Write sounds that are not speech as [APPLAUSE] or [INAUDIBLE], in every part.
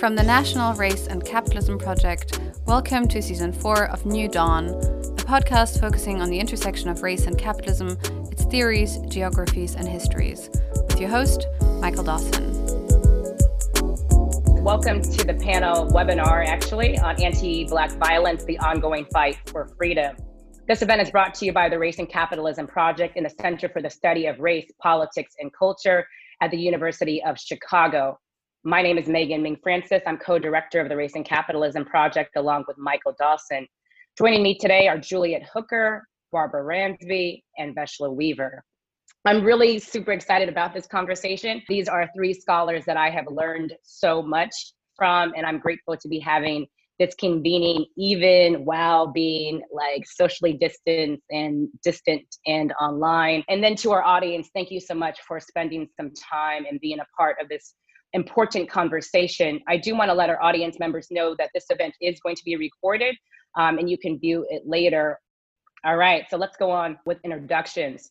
From the National Race and Capitalism Project, welcome to season four of New Dawn, a podcast focusing on the intersection of race and capitalism, its theories, geographies, and histories, with your host, Michael Dawson. Welcome to the panel webinar, actually, on anti Black violence, the ongoing fight for freedom. This event is brought to you by the Race and Capitalism Project and the Center for the Study of Race, Politics, and Culture at the University of Chicago. My name is Megan Ming Francis. I'm co director of the Race and Capitalism Project along with Michael Dawson. Joining me today are Juliet Hooker, Barbara Ransby, and Vesla Weaver. I'm really super excited about this conversation. These are three scholars that I have learned so much from, and I'm grateful to be having this convening even while being like socially distant and distant and online. And then to our audience, thank you so much for spending some time and being a part of this important conversation. I do want to let our audience members know that this event is going to be recorded um, and you can view it later. All right, so let's go on with introductions.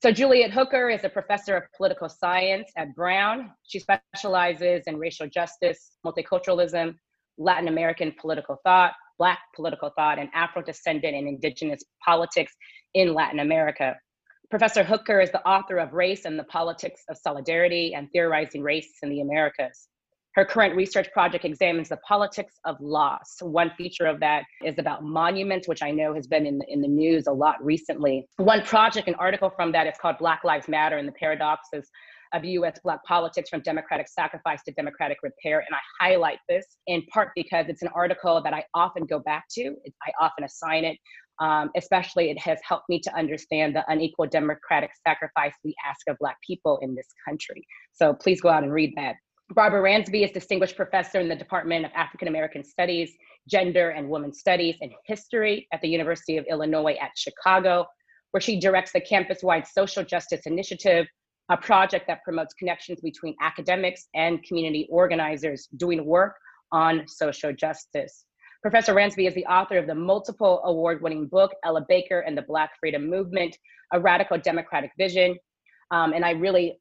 So Juliet Hooker is a professor of political science at Brown. She specializes in racial justice, multiculturalism, Latin American political thought, Black political thought, and Afro-descendant and indigenous politics in Latin America. Professor Hooker is the author of Race and the Politics of Solidarity and Theorizing Race in the Americas. Her current research project examines the politics of loss. One feature of that is about monuments, which I know has been in the, in the news a lot recently. One project, an article from that is called Black Lives Matter and the Paradoxes of US Black Politics from Democratic Sacrifice to Democratic Repair. And I highlight this in part because it's an article that I often go back to. I often assign it um, especially, it has helped me to understand the unequal democratic sacrifice we ask of Black people in this country. So please go out and read that. Barbara Ransby is Distinguished Professor in the Department of African American Studies, Gender and Women's Studies, and History at the University of Illinois at Chicago, where she directs the campus wide Social Justice Initiative, a project that promotes connections between academics and community organizers doing work on social justice. Professor Ransby is the author of the multiple award winning book, Ella Baker and the Black Freedom Movement, A Radical Democratic Vision. Um, and I really,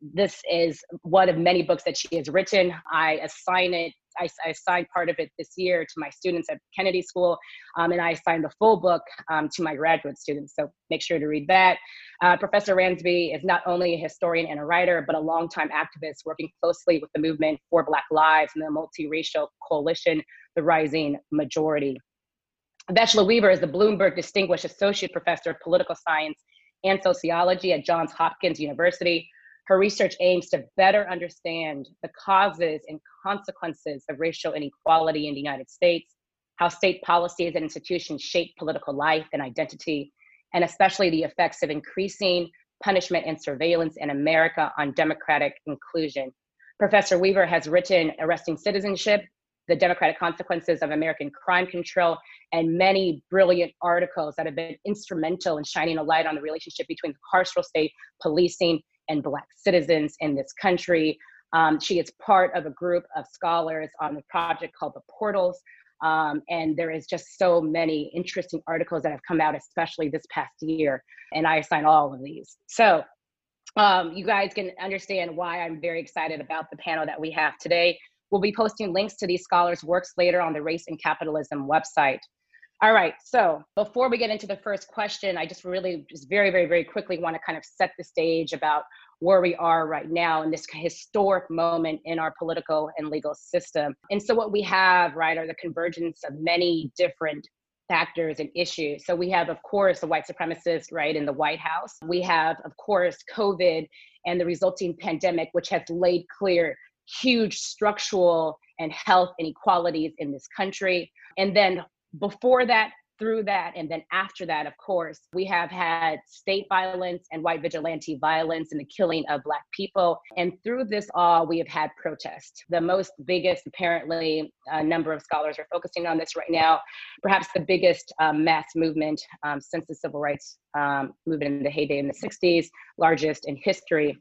this is one of many books that she has written. I assign it I, I assigned part of it this year to my students at Kennedy School, um, and I assigned the full book um, to my graduate students. So make sure to read that. Uh, Professor Ransby is not only a historian and a writer, but a longtime activist working closely with the movement for Black Lives and the multiracial coalition, the Rising Majority. Vesla Weaver is the Bloomberg Distinguished Associate Professor of Political Science and Sociology at Johns Hopkins University. Her research aims to better understand the causes and consequences of racial inequality in the United States, how state policies and institutions shape political life and identity, and especially the effects of increasing punishment and surveillance in America on democratic inclusion. Professor Weaver has written Arresting Citizenship, The Democratic Consequences of American Crime Control, and many brilliant articles that have been instrumental in shining a light on the relationship between the carceral state, policing, and Black citizens in this country. Um, she is part of a group of scholars on a project called The Portals. Um, and there is just so many interesting articles that have come out, especially this past year. And I assign all of these. So um, you guys can understand why I'm very excited about the panel that we have today. We'll be posting links to these scholars' works later on the Race and Capitalism website. All right, so before we get into the first question, I just really, just very, very, very quickly want to kind of set the stage about where we are right now in this historic moment in our political and legal system. And so, what we have, right, are the convergence of many different factors and issues. So, we have, of course, the white supremacists, right, in the White House. We have, of course, COVID and the resulting pandemic, which has laid clear huge structural and health inequalities in this country. And then before that, through that, and then after that, of course, we have had state violence and white vigilante violence and the killing of Black people. And through this all, we have had protest. The most biggest, apparently, a number of scholars are focusing on this right now, perhaps the biggest um, mass movement um, since the civil rights um, movement in the heyday in the 60s, largest in history.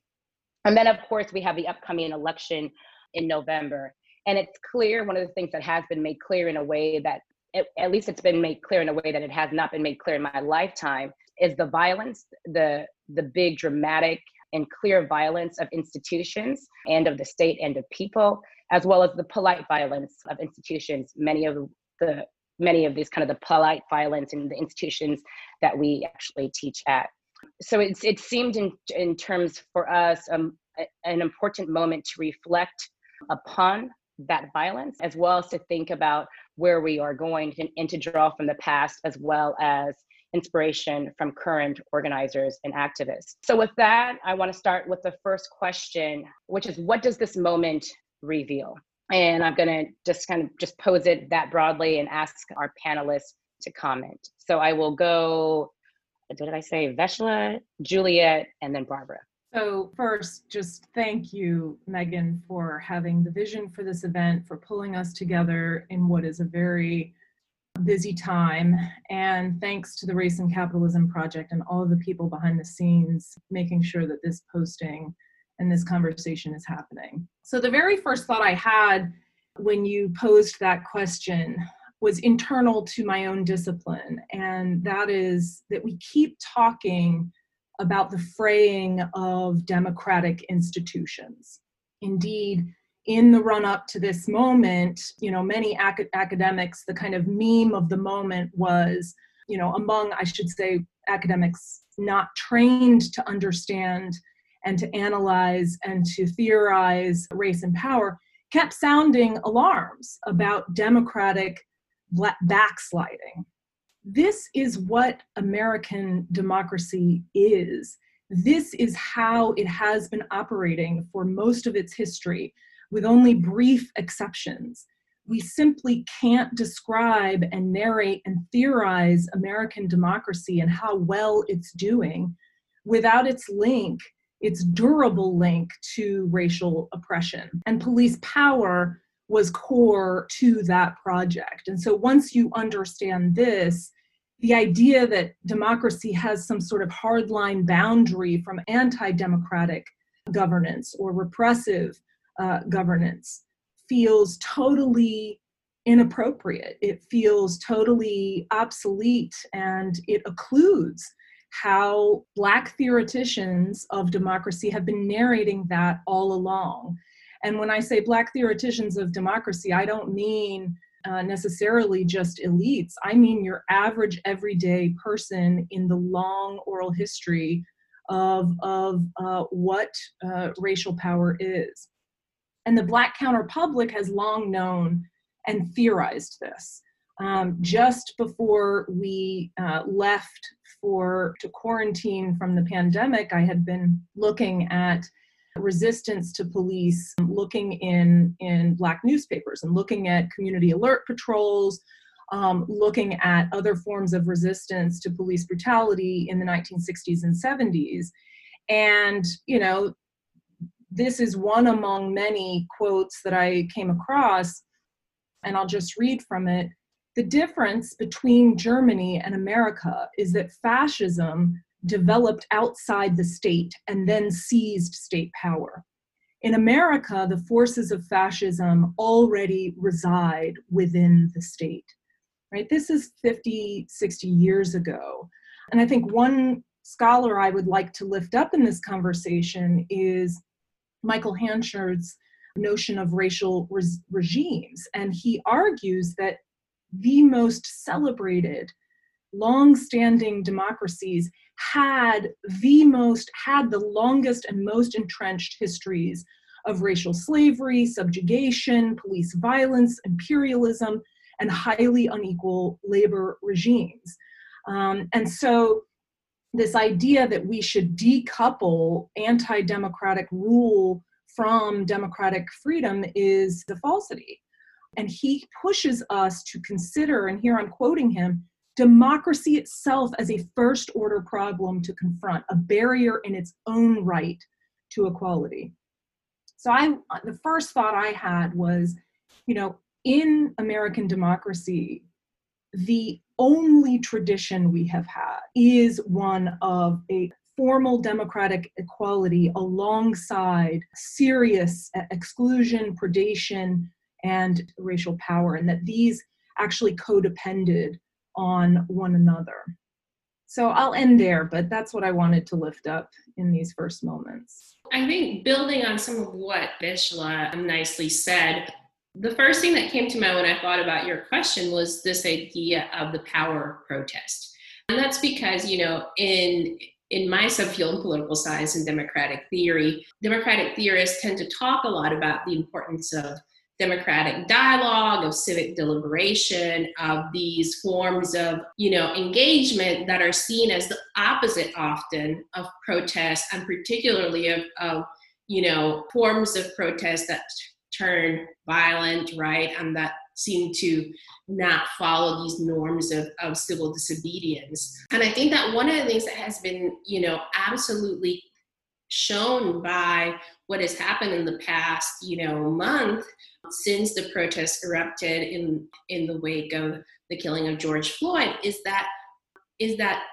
And then, of course, we have the upcoming election in November. And it's clear, one of the things that has been made clear in a way that it, at least it's been made clear in a way that it has not been made clear in my lifetime, is the violence, the the big dramatic and clear violence of institutions and of the state and of people as well as the polite violence of institutions. Many of the many of these kind of the polite violence in the institutions that we actually teach at. So it's it seemed in in terms for us um, an important moment to reflect upon that violence as well as to think about where we are going and to draw from the past as well as inspiration from current organizers and activists. So, with that, I want to start with the first question, which is what does this moment reveal? And I'm going to just kind of just pose it that broadly and ask our panelists to comment. So, I will go, did I say? Vesla, Juliet, and then Barbara. So, first, just thank you, Megan, for having the vision for this event, for pulling us together in what is a very busy time. And thanks to the Race and Capitalism Project and all of the people behind the scenes making sure that this posting and this conversation is happening. So, the very first thought I had when you posed that question was internal to my own discipline, and that is that we keep talking about the fraying of democratic institutions. Indeed, in the run up to this moment, you know, many ac- academics, the kind of meme of the moment was, you know, among, I should say, academics not trained to understand and to analyze and to theorize race and power, kept sounding alarms about democratic backsliding. This is what American democracy is. This is how it has been operating for most of its history with only brief exceptions. We simply can't describe and narrate and theorize American democracy and how well it's doing without its link, its durable link to racial oppression. And police power was core to that project. And so once you understand this, the idea that democracy has some sort of hardline boundary from anti democratic governance or repressive uh, governance feels totally inappropriate. It feels totally obsolete and it occludes how Black theoreticians of democracy have been narrating that all along. And when I say Black theoreticians of democracy, I don't mean uh, necessarily just elites. I mean your average everyday person in the long oral history of, of uh, what uh, racial power is. And the Black counterpublic has long known and theorized this. Um, just before we uh, left for to quarantine from the pandemic, I had been looking at resistance to police, looking in in Black newspapers and looking at community alert patrols, um, looking at other forms of resistance to police brutality in the 1960s and 70s. And, you know, this is one among many quotes that I came across, and I'll just read from it. The difference between Germany and America is that fascism developed outside the state and then seized state power. In America, the forces of fascism already reside within the state. Right? This is 50, 60 years ago. And I think one scholar I would like to lift up in this conversation is Michael Hanchard's notion of racial res- regimes. And he argues that the most celebrated, long standing democracies had the most, had the longest and most entrenched histories of racial slavery, subjugation, police violence, imperialism, and highly unequal labor regimes. Um, and so this idea that we should decouple anti democratic rule from democratic freedom is the falsity. And he pushes us to consider, and here I'm quoting him democracy itself as a first order problem to confront, a barrier in its own right to equality. So I the first thought I had was, you know, in American democracy, the only tradition we have had is one of a formal democratic equality alongside serious exclusion, predation, and racial power, and that these actually codepended on one another. So I'll end there, but that's what I wanted to lift up in these first moments. I think building on some of what Vesla um, nicely said, the first thing that came to mind when I thought about your question was this idea of the power of protest. And that's because, you know, in in my subfield in political science and democratic theory, democratic theorists tend to talk a lot about the importance of democratic dialogue, of civic deliberation, of these forms of, you know, engagement that are seen as the opposite often of protest and particularly of, of you know, forms of protest that turn violent, right, and that seem to not follow these norms of, of civil disobedience. And I think that one of the things that has been, you know, absolutely shown by what has happened in the past, you know, month Um, since the protests erupted in in the wake of the killing of George Floyd is that is that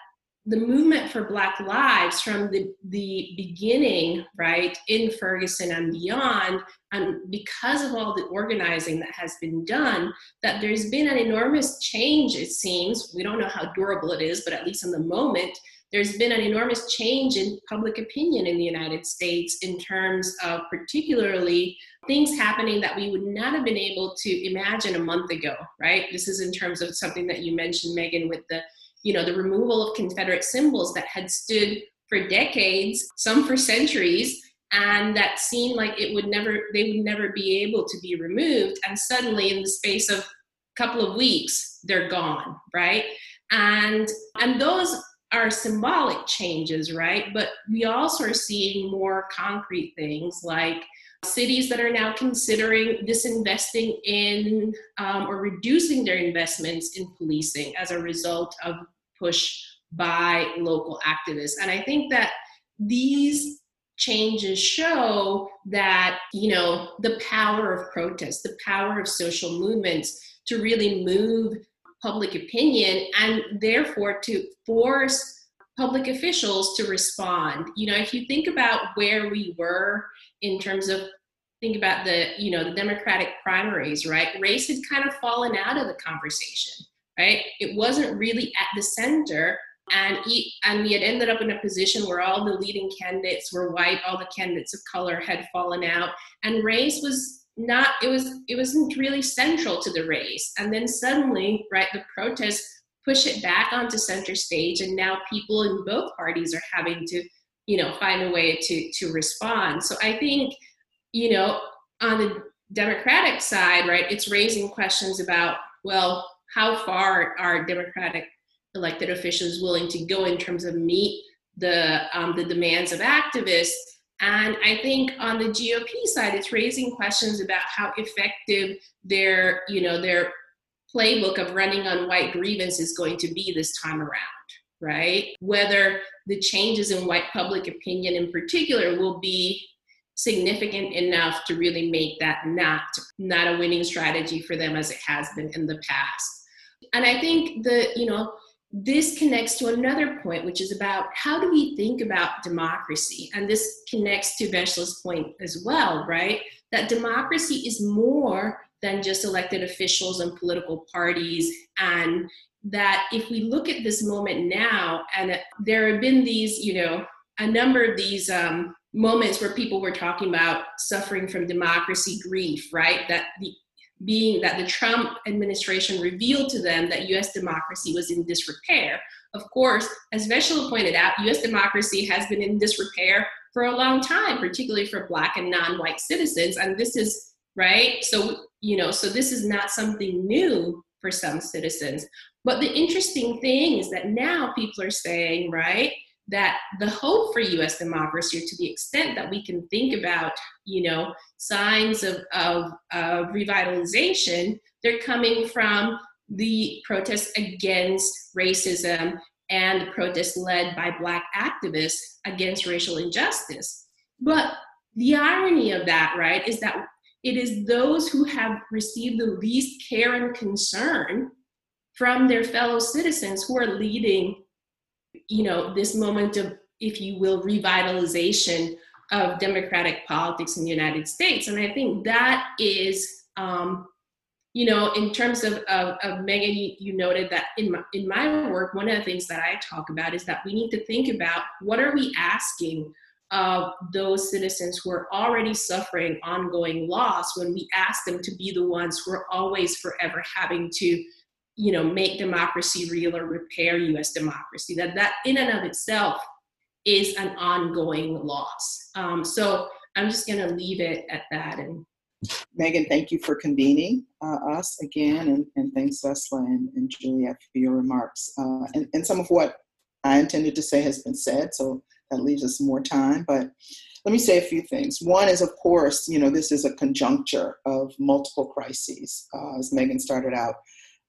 the movement for black lives from the, the beginning right in ferguson and beyond and because of all the organizing that has been done that there's been an enormous change it seems. We don't know how durable it is but at least in the moment there's been an enormous change in public opinion in the united states in terms of particularly things happening that we would not have been able to imagine a month ago right this is in terms of something that you mentioned megan with the you know, the removal of Confederate symbols that had stood for decades, some for centuries, and that seemed like it would never, they would never be able to be removed. And suddenly, in the space of a couple of weeks, they're gone, right? And and those are symbolic changes, right? But we also are seeing more concrete things like cities that are now considering disinvesting in um, or reducing their investments in policing as a result of push by local activists. And I think that these changes show that, you know, the power of protest, the power of social movements to really move public opinion and therefore to force public officials to respond. You know, if you think about where we were in terms of think about the, you know, the Democratic primaries, right? Race had kind of fallen out of the conversation right? It wasn't really at the center. And, and we had ended up in a position where all the leading candidates were white, all the candidates of color had fallen out, and race was not it was it wasn't really central to the race and then suddenly right the protests push it back onto center stage and now people in both parties are having to you know find a way to to respond so i think you know on the democratic side right it's raising questions about well how far are Democratic elected officials willing to go in terms of meet the um, the demands of activists? And I think on the GOP side, it's raising questions about how effective their you know their playbook of running on white grievance is going to be this time around, right? Whether the changes in white public opinion in particular will be significant enough to really make that not not a winning strategy for them as it has been in the past and I think the, you know, this connects to another point, which is about how do we think about democracy? And this connects to Vesla's point as well, right? That democracy is more than just elected officials and political parties. And that if we look at this moment now, and there have been these, you know, a number of these um, moments where people were talking about suffering from democracy grief, right? That the being that the Trump administration revealed to them that US democracy was in disrepair. Of course, as Vesla pointed out, US democracy has been in disrepair for a long time, particularly for Black and non white citizens. And this is, right? So, you know, so this is not something new for some citizens. But the interesting thing is that now people are saying, right, that the hope for U.S. democracy, to the extent that we can think about, you know, signs of, of, of revitalization, they're coming from the protests against racism and the protests led by Black activists against racial injustice. But the irony of that, right, is that it is those who have received the least care and concern from their fellow citizens who are leading you know, this moment of, if you will, revitalization of democratic politics in the United States. And I think that is, um, you know, in terms of, of, of Megan, you, you, noted that in my, in my work, one of the things that I talk about is that we need to think about what are we asking of those citizens who are already suffering ongoing loss when we ask them to be the ones who are always forever having to you know make democracy real or repair us democracy that that in and of itself is an ongoing loss um, so i'm just going to leave it at that and Megan, thank you for convening uh, us again, and, and thanks, Vesla and, and Juliet, for your remarks. Uh, and, and some of what I intended to say has been said, so that leaves us more time. But let me say a few things. One is, of course, you know, this is a conjuncture of multiple crises, uh, as Megan started out.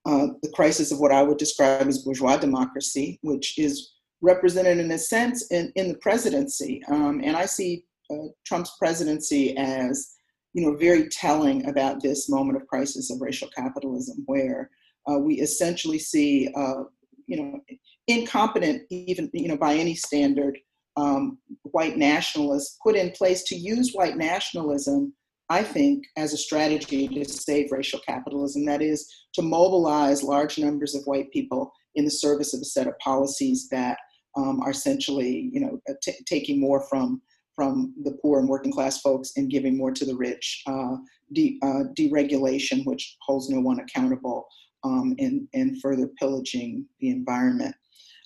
Uh, the crisis of what I would describe as bourgeois democracy, which is represented in a sense in, in the presidency. Um, and I see uh, Trump's presidency as you know, very telling about this moment of crisis of racial capitalism, where uh, we essentially see, uh, you know, incompetent, even you know, by any standard, um, white nationalists put in place to use white nationalism, I think, as a strategy to save racial capitalism. That is to mobilize large numbers of white people in the service of a set of policies that um, are essentially, you know, t- taking more from from the poor and working class folks and giving more to the rich. Uh, de- uh, deregulation, which holds no one accountable, um, and, and further pillaging the environment.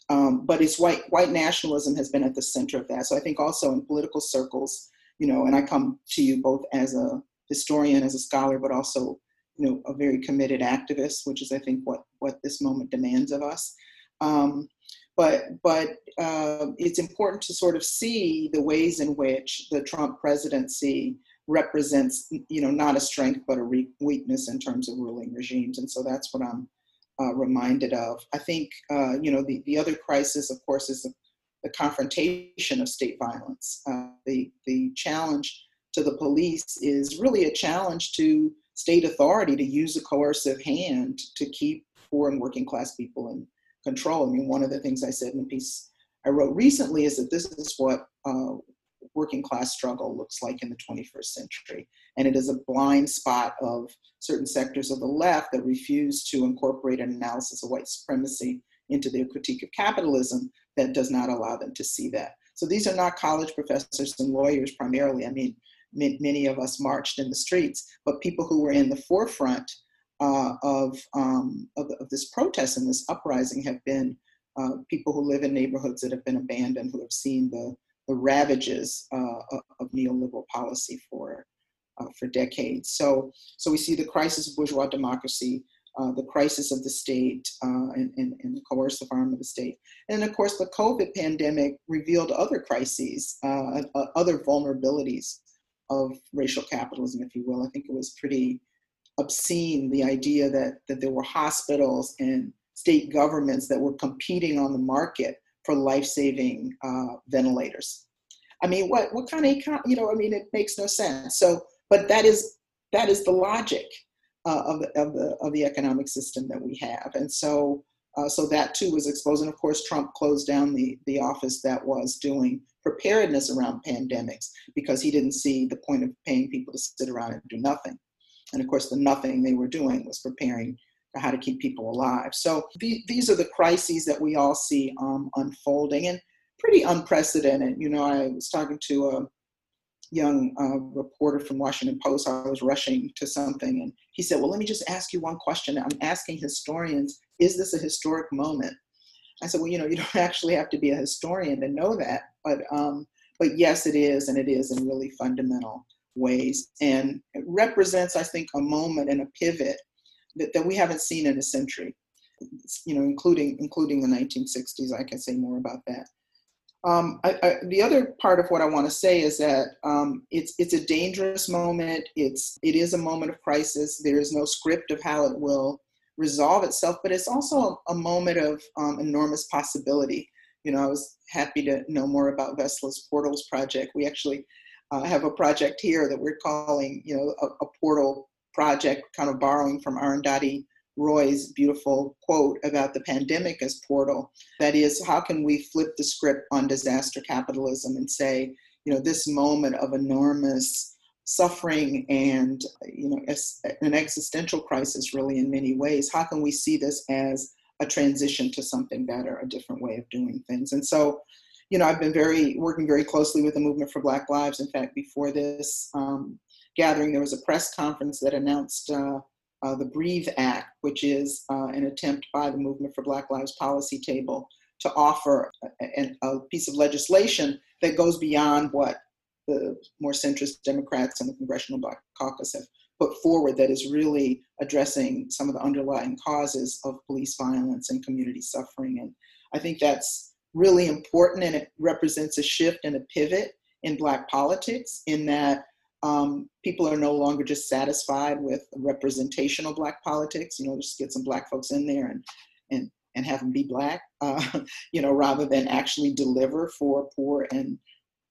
Um, but it's white white nationalism has been at the center of that. So I think also in political circles, you know, and I come to you both as a historian, as a scholar, but also, you know, a very committed activist, which is I think what what this moment demands of us. Um, but but uh, it's important to sort of see the ways in which the Trump presidency represents, you know, not a strength but a re- weakness in terms of ruling regimes, and so that's what I'm uh, reminded of. I think uh, you know the the other crisis, of course, is the, the confrontation of state violence. Uh, the the challenge to the police is really a challenge to state authority to use a coercive hand to keep poor and working class people in control. I mean, one of the things I said in a piece I wrote recently is that this is what uh, working class struggle looks like in the 21st century. And it is a blind spot of certain sectors of the left that refuse to incorporate an analysis of white supremacy into their critique of capitalism that does not allow them to see that. So these are not college professors and lawyers primarily. I mean, many of us marched in the streets, but people who were in the forefront uh, of, um, of, of, this protest and this uprising have been uh, people who live in neighborhoods that have been abandoned, who have seen the, the ravages uh, of neoliberal policy for, uh, for decades. So, so we see the crisis of bourgeois democracy, uh, the crisis of the state uh, and, and, and, the coercive arm of the state. And of course, the COVID pandemic revealed other crises, other vulnerabilities of racial capitalism, if you will. I think it was pretty obscene the idea that, that there were hospitals and state governments that were competing on the market for life-saving uh, ventilators. I mean, what what kind of econ- you know? I mean, it makes no sense. So, but that is that is the logic uh, of the of the of the economic system that we have, and so uh, so that too was exposed. And of course, Trump closed down the the office that was doing preparedness around pandemics because he didn't see the point of paying people to sit around and do nothing. And of course, the nothing they were doing was preparing for how to keep people alive. So the, these are the crises that we all see um, unfolding and pretty unprecedented. You know, I was talking to a young uh, reporter from Washington Post. I was rushing to something, and he said, "Well, let me just ask you one question. I'm asking historians: Is this a historic moment?" I said, "Well, you know, you [LAUGHS] don't actually have to be a historian to know that, but um, but yes, it is, and it is in really fundamental ways. And it represents, I think, a moment and a pivot that, that we haven't seen in a century, you know, including including the 1960s. I can say more about that. Um, I, I, the other part of what I want to say is that um, it's it's a dangerous moment. It's it is a moment of crisis. There is no script of how it will resolve itself, but it's also a, moment of um, enormous possibility. You know, I was happy to know more about Vesla's Portals project. We actually uh, have a project here that we're calling, you know, a, a portal project, kind of borrowing from Arundhati Roy's beautiful quote about the pandemic as portal. That is, how can we flip the script on disaster capitalism and say, you know, this moment of enormous suffering and, you know, an existential crisis, really, in many ways, how can we see this as a transition to something better, a different way of doing things? And so, you know, I've been very working very closely with the Movement for Black Lives. In fact, before this um, gathering, there was a press conference that announced uh, uh, the Breathe Act, which is uh, an attempt by the Movement for Black Lives policy table to offer a, a, piece of legislation that goes beyond what the more centrist Democrats and the Congressional Black Caucus have put forward that is really addressing some of the underlying causes of police violence and community suffering. And I think that's really important and it represents a shift and a pivot in Black politics in that um, people are no longer just satisfied with representational Black politics, you know, just get some Black folks in there and, and, and have them be Black, [LAUGHS] uh, you know, rather than actually deliver for poor and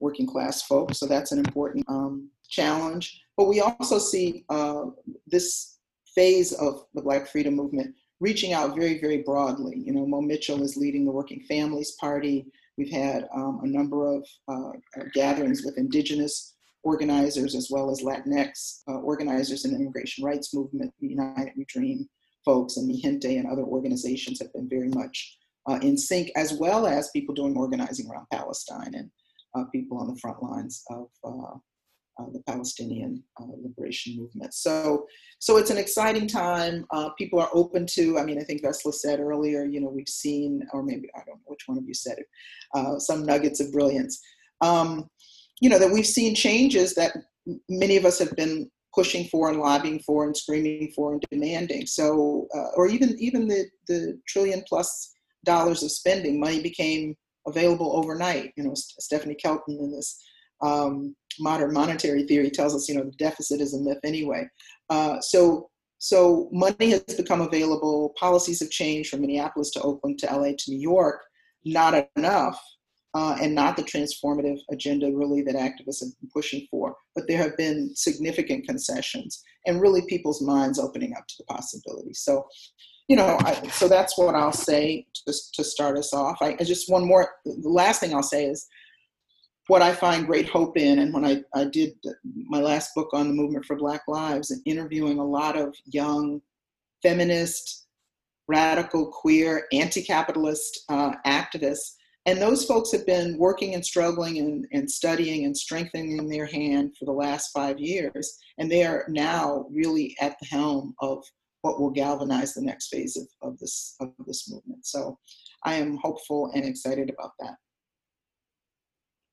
working class folks. So that's an important um, challenge. But we also see uh, this phase of the Black freedom movement reaching out very, very broadly. You know, Mo Mitchell is leading the Working Families Party. We've had um, a number of uh, gatherings with indigenous organizers as well as Latinx uh, organizers in the immigration rights movement, the United We Dream folks and Mijente and other organizations have been very much uh, in sync, as well as people doing organizing around Palestine and uh, people on the front lines of uh, uh, the Palestinian uh, liberation movement. So, so it's an exciting time. People are open to. I mean, I think Vesla said earlier. You know, we've seen, or maybe I don't know which one of you said it, some nuggets of brilliance. Um, you know that we've seen changes that many of us have been pushing for and lobbying for and screaming for and demanding. So, uh, or even even the the trillion plus dollars of spending, money became available overnight. You know, Stephanie Kelton in this um, modern monetary theory tells us, you know, the deficit is a myth anyway. Uh, so, so money has become available. Policies have changed from Minneapolis to Oakland to LA to New York. Not enough, uh, and not the transformative agenda really that activists have been pushing for. But there have been significant concessions, and really people's minds opening up to the possibility. So, you know, I, so that's what I'll say to, to start us off. I, I just one more. The last thing I'll say is what I find great hope in, and when I, I did my last book on the movement for Black Lives and interviewing a lot of young feminist, radical, queer, anti capitalist uh, activists, and those folks have been working and struggling and, and studying and strengthening their hand for the last five years. And they are now really at the helm of what will galvanize the next phase of, of, this, of this movement. So I am hopeful and excited about that.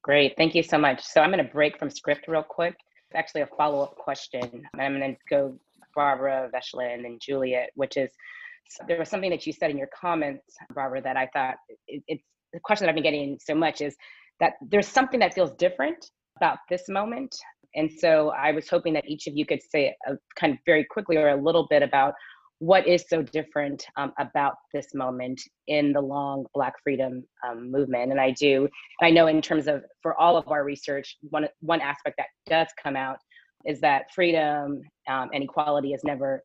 Great, thank you so much. So I'm going to break from script real quick. It's actually a follow up question. I'm going to go Barbara, Vesla, and then Juliet, which is there was something that you said in your comments, Barbara, that I thought it, it's the question that I've been getting so much is that there's something that feels different about this moment. And so I was hoping that each of you could say a, kind of very quickly or a little bit about what is so different um, about this moment in the long black freedom um, movement. And i do i know in terms of for all of our research one one aspect that does come out is that freedom um, and equality is never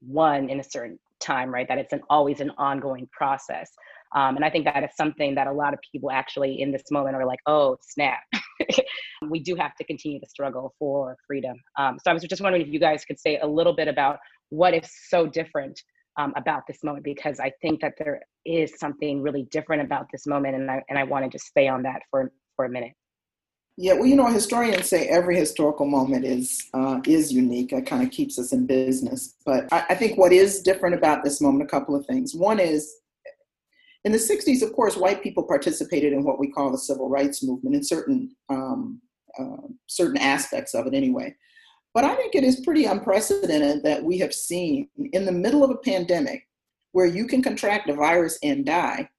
won in a certain time right? That it's an always an ongoing process um, and i think that is something that a lot of people actually in this moment are like oh snap [LAUGHS] we do have to continue to struggle for freedom um, so i was just wondering if you guys could say a little bit about what is so different um, about this moment because I think that there is something really different about this moment, and I and I wanted to just stay on that for for a minute. Yeah, well, you know, historians say every historical moment is uh, is unique. It kind of keeps us in business. But I, I think what is different about this moment, a couple of things. One is in the 60s, of course, white people participated in what we call the civil rights movement in certain um, uh, certain aspects of it, anyway. But I think it is pretty unprecedented that we have seen in the middle of a pandemic where you can contract a virus and die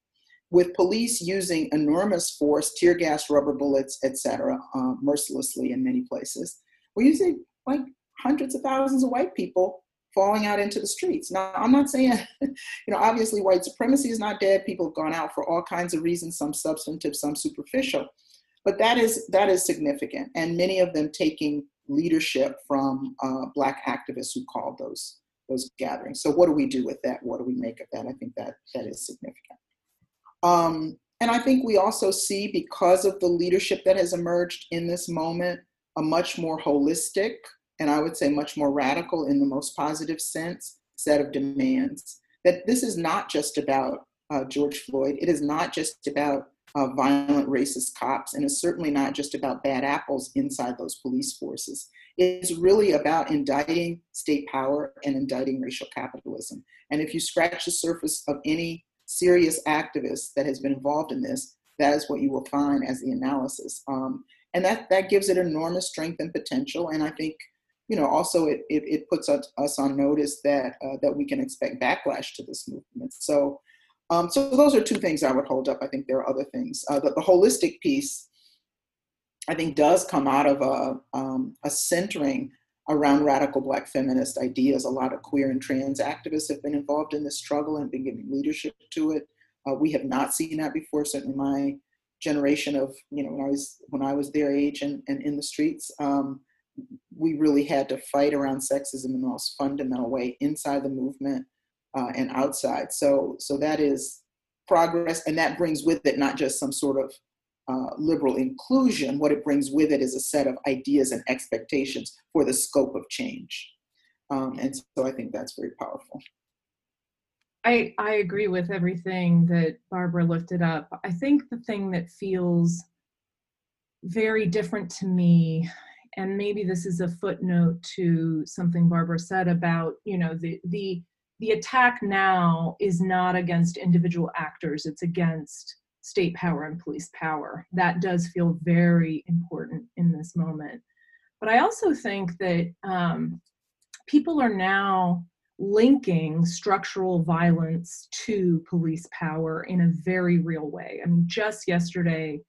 with police using enormous force, tear gas, rubber bullets, etc., uh, mercilessly in many places. We're using like hundreds of thousands of white people falling out into the streets. Now, I'm not saying, [LAUGHS] you know, obviously white supremacy is not dead. People have gone out for all kinds of reasons, some substantive, some superficial. But that is that is significant, and many of them taking leadership from uh, Black activists who called those those gatherings. So what do we do with that? What do we make of that? I think that that is significant. Um, and I think we also see, because of the leadership that has emerged in this moment, a much more holistic and I would say much more radical in the most positive sense set of demands. That this is not just about uh, George Floyd. It is not just about uh, violent racist cops. And it's certainly not just about bad apples inside those police forces. It's really about indicting state power and indicting racial capitalism. And if you scratch the surface of any serious activist that has been involved in this, that is what you will find as the analysis. Um, and that, that gives it enormous strength and potential. And I think, you know, also it, it, it puts us, on notice that, uh, that we can expect backlash to this movement. So, um, so those are two things I would hold up. I think there are other things. Uh, the, the holistic piece, I think, does come out of a, um, a centering around radical Black feminist ideas. A lot of queer and trans activists have been involved in this struggle and been giving leadership to it. Uh, we have not seen that before. Certainly, my generation of you know when I was when I was their age and, and in the streets, um, we really had to fight around sexism in the most fundamental way inside the movement uh, and outside. So so that is progress, and that brings with it not just some sort of uh, liberal inclusion. What it brings with it is a set of ideas and expectations for the scope of change, um, and so I think that's very powerful. I, I agree with everything that Barbara lifted up. I think the thing that feels very different to me, and maybe this is a footnote to something Barbara said about, you know, the the the attack now is not against individual actors, it's against state power and police power. That does feel very important in this moment. But I also think that um, people are now linking structural violence to police power in a very real way. I mean, just yesterday,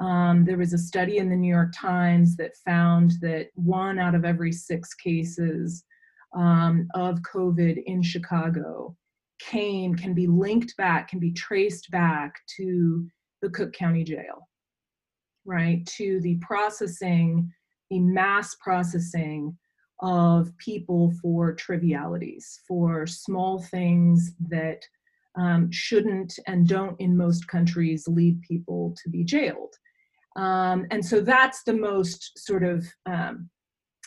um, there was a study in the New York Times that found that one out of every six cases um, of COVID in Chicago came, can be linked back, can be traced back to the Cook County Jail, right? To the processing, the mass processing of people for trivialities, for small things that um, shouldn't and don't in most countries lead people to be jailed. Um, and so that's the most sort of um,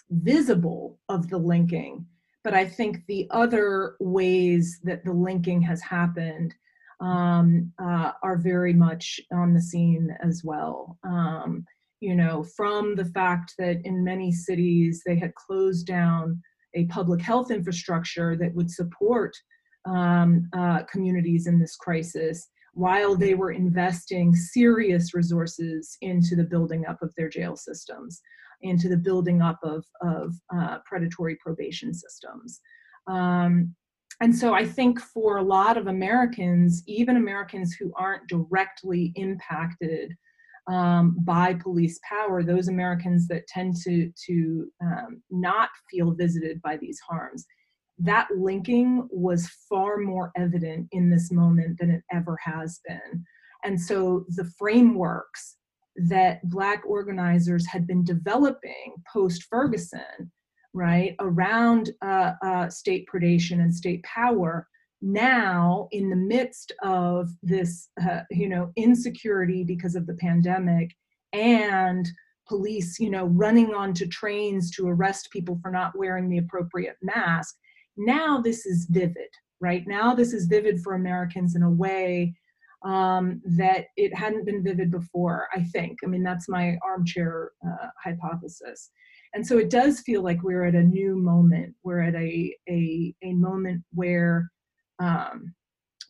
visible of the linking. But I think the other ways that the linking has happened um, uh, are very much on the scene as well. Um, you know, from the fact that in many cities they had closed down a public health infrastructure that would support um, uh, communities in this crisis while they were investing serious resources into the building up of their jail systems, into the building up of, of uh, predatory probation systems. Um, and so I think for a lot of Americans, even Americans who aren't directly impacted um, by police power, those Americans that tend to, to um, not feel visited by these harms, that linking was far more evident in this moment than it ever has been. And so the frameworks that Black organizers had been developing post Ferguson, right, around uh, uh, state predation and state power now in the midst of this uh, you know insecurity because of the pandemic and police you know running onto trains to arrest people for not wearing the appropriate mask now this is vivid right? Now this is vivid for americans in a way um, that it hadn't been vivid before i think. I mean that's my armchair uh, hypothesis. And so it does feel like we're at a new moment. We're at a a, a moment where um,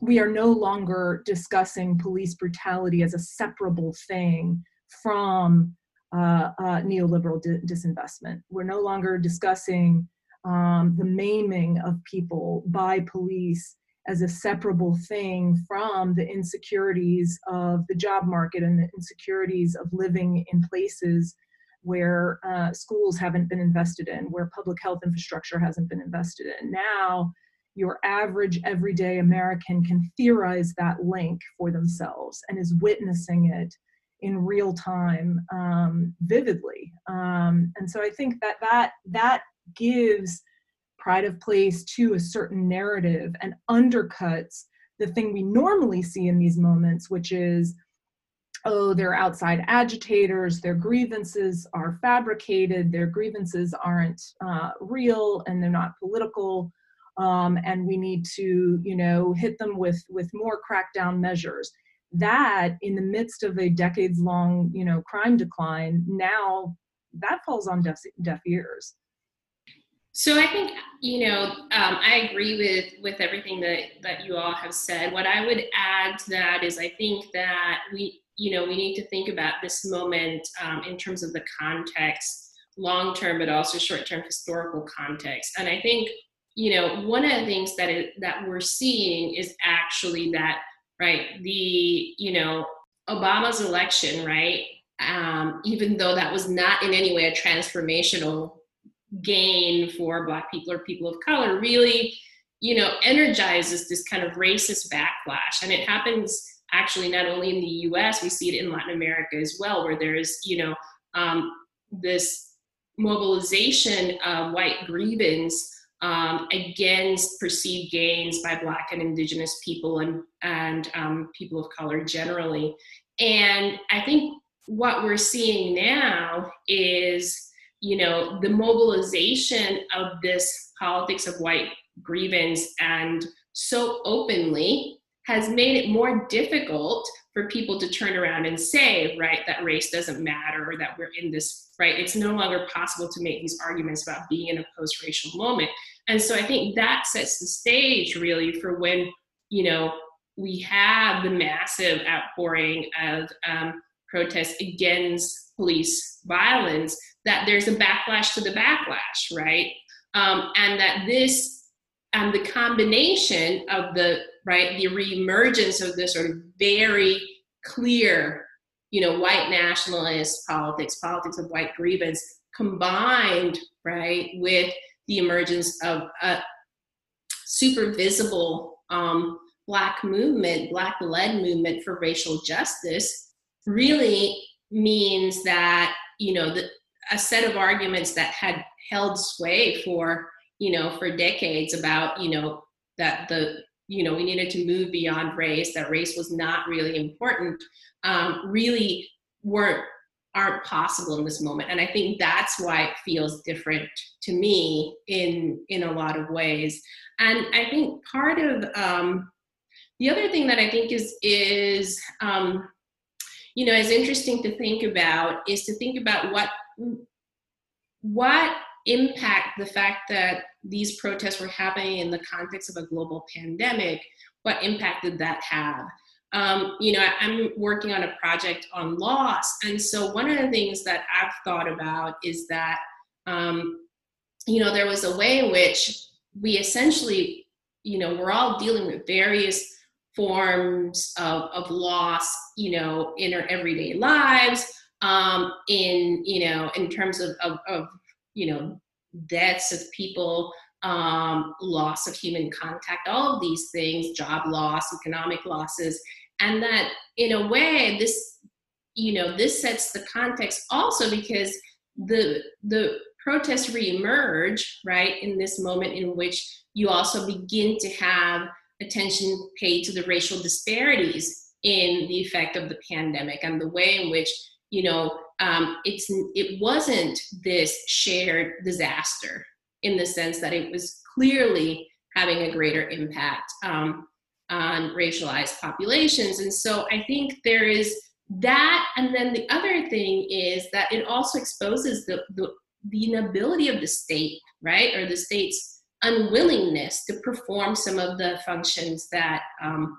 we are no longer discussing police brutality as a separable thing from uh, uh, neoliberal di- disinvestment. We're no longer discussing um, the maiming of people by police as a separable thing from the insecurities of the job market and the insecurities of living in places where uh, schools haven't been invested in, where public health infrastructure hasn't been invested in. Now, your average everyday American can theorize that link for themselves and is witnessing it in real time um, vividly. Um, and so I think that that that gives pride of place to a certain narrative and undercuts the thing we normally see in these moments, which is oh, they're outside agitators, their grievances are fabricated, their grievances aren't uh, real, and they're not political um, and we need to you know hit them with with more crackdown measures. That in the midst of a decades long you know crime decline now that falls on deaf, deaf ears so I think you know um, I agree with with everything that that you all have said. What I would add to that is I think that we you know we need to think about this moment um, in terms of the context, long term, but also short term historical context. And I think you know one of the things that it, that we're seeing is actually that right the you know Obama's election right. Um, even though that was not in any way a transformational gain for black people or people of color really you know energizes this kind of racist backlash. And it happens actually not only in the us we see it in latin america as well where there's you know um, this mobilization of white grievance um, against perceived gains by black and indigenous people and and um, people of color generally. And i think what we're seeing now is you know, the mobilization of this politics of white grievance and so openly has made it more difficult for people to turn around and say, right, that race doesn't matter or that we're in this, right? It's no longer possible to make these arguments about being in a post racial moment. And so I think that sets the stage really for when, you know, we have the massive outpouring of um, protests against police violence that there's a backlash to the backlash, right? Um, and that this and the combination of the right the reemergence of this sort of very clear, you know, white nationalist politics, politics of white grievance, combined right with the emergence of a super visible um, black movement, black led movement for racial justice, really means that you know the a set of arguments that had held sway for you know for decades about you know that the you know we needed to move beyond race that race was not really important um, really weren't aren't possible in this moment. And i think that's why it feels different to me in in a lot of ways. And i think part of um, the other thing that i think is is um, you know is interesting to think about is to think about what what impact the fact that these protests were happening in the context of a global pandemic what impact did that have? Um, you know i'm working on a project on loss and so one of the things that i've thought about is that um, you know there was a way in which we essentially you know we're all dealing with various forms of, of loss you know in our everyday lives um, in you know in terms of, of, of you know deaths of people um, loss of human contact all of these things job loss economic losses and that in a way this you know this sets the context also because the the protests reemerge right in this moment in which you also begin to have attention paid to the racial disparities in the effect of the pandemic and the way in which you know um, it's it wasn't this shared disaster in the sense that it was clearly having a greater impact um, on racialized populations. And so i think there is that and then the other thing is that it also exposes the, the, the inability of the state right or the state's unwillingness to perform some of the functions that um,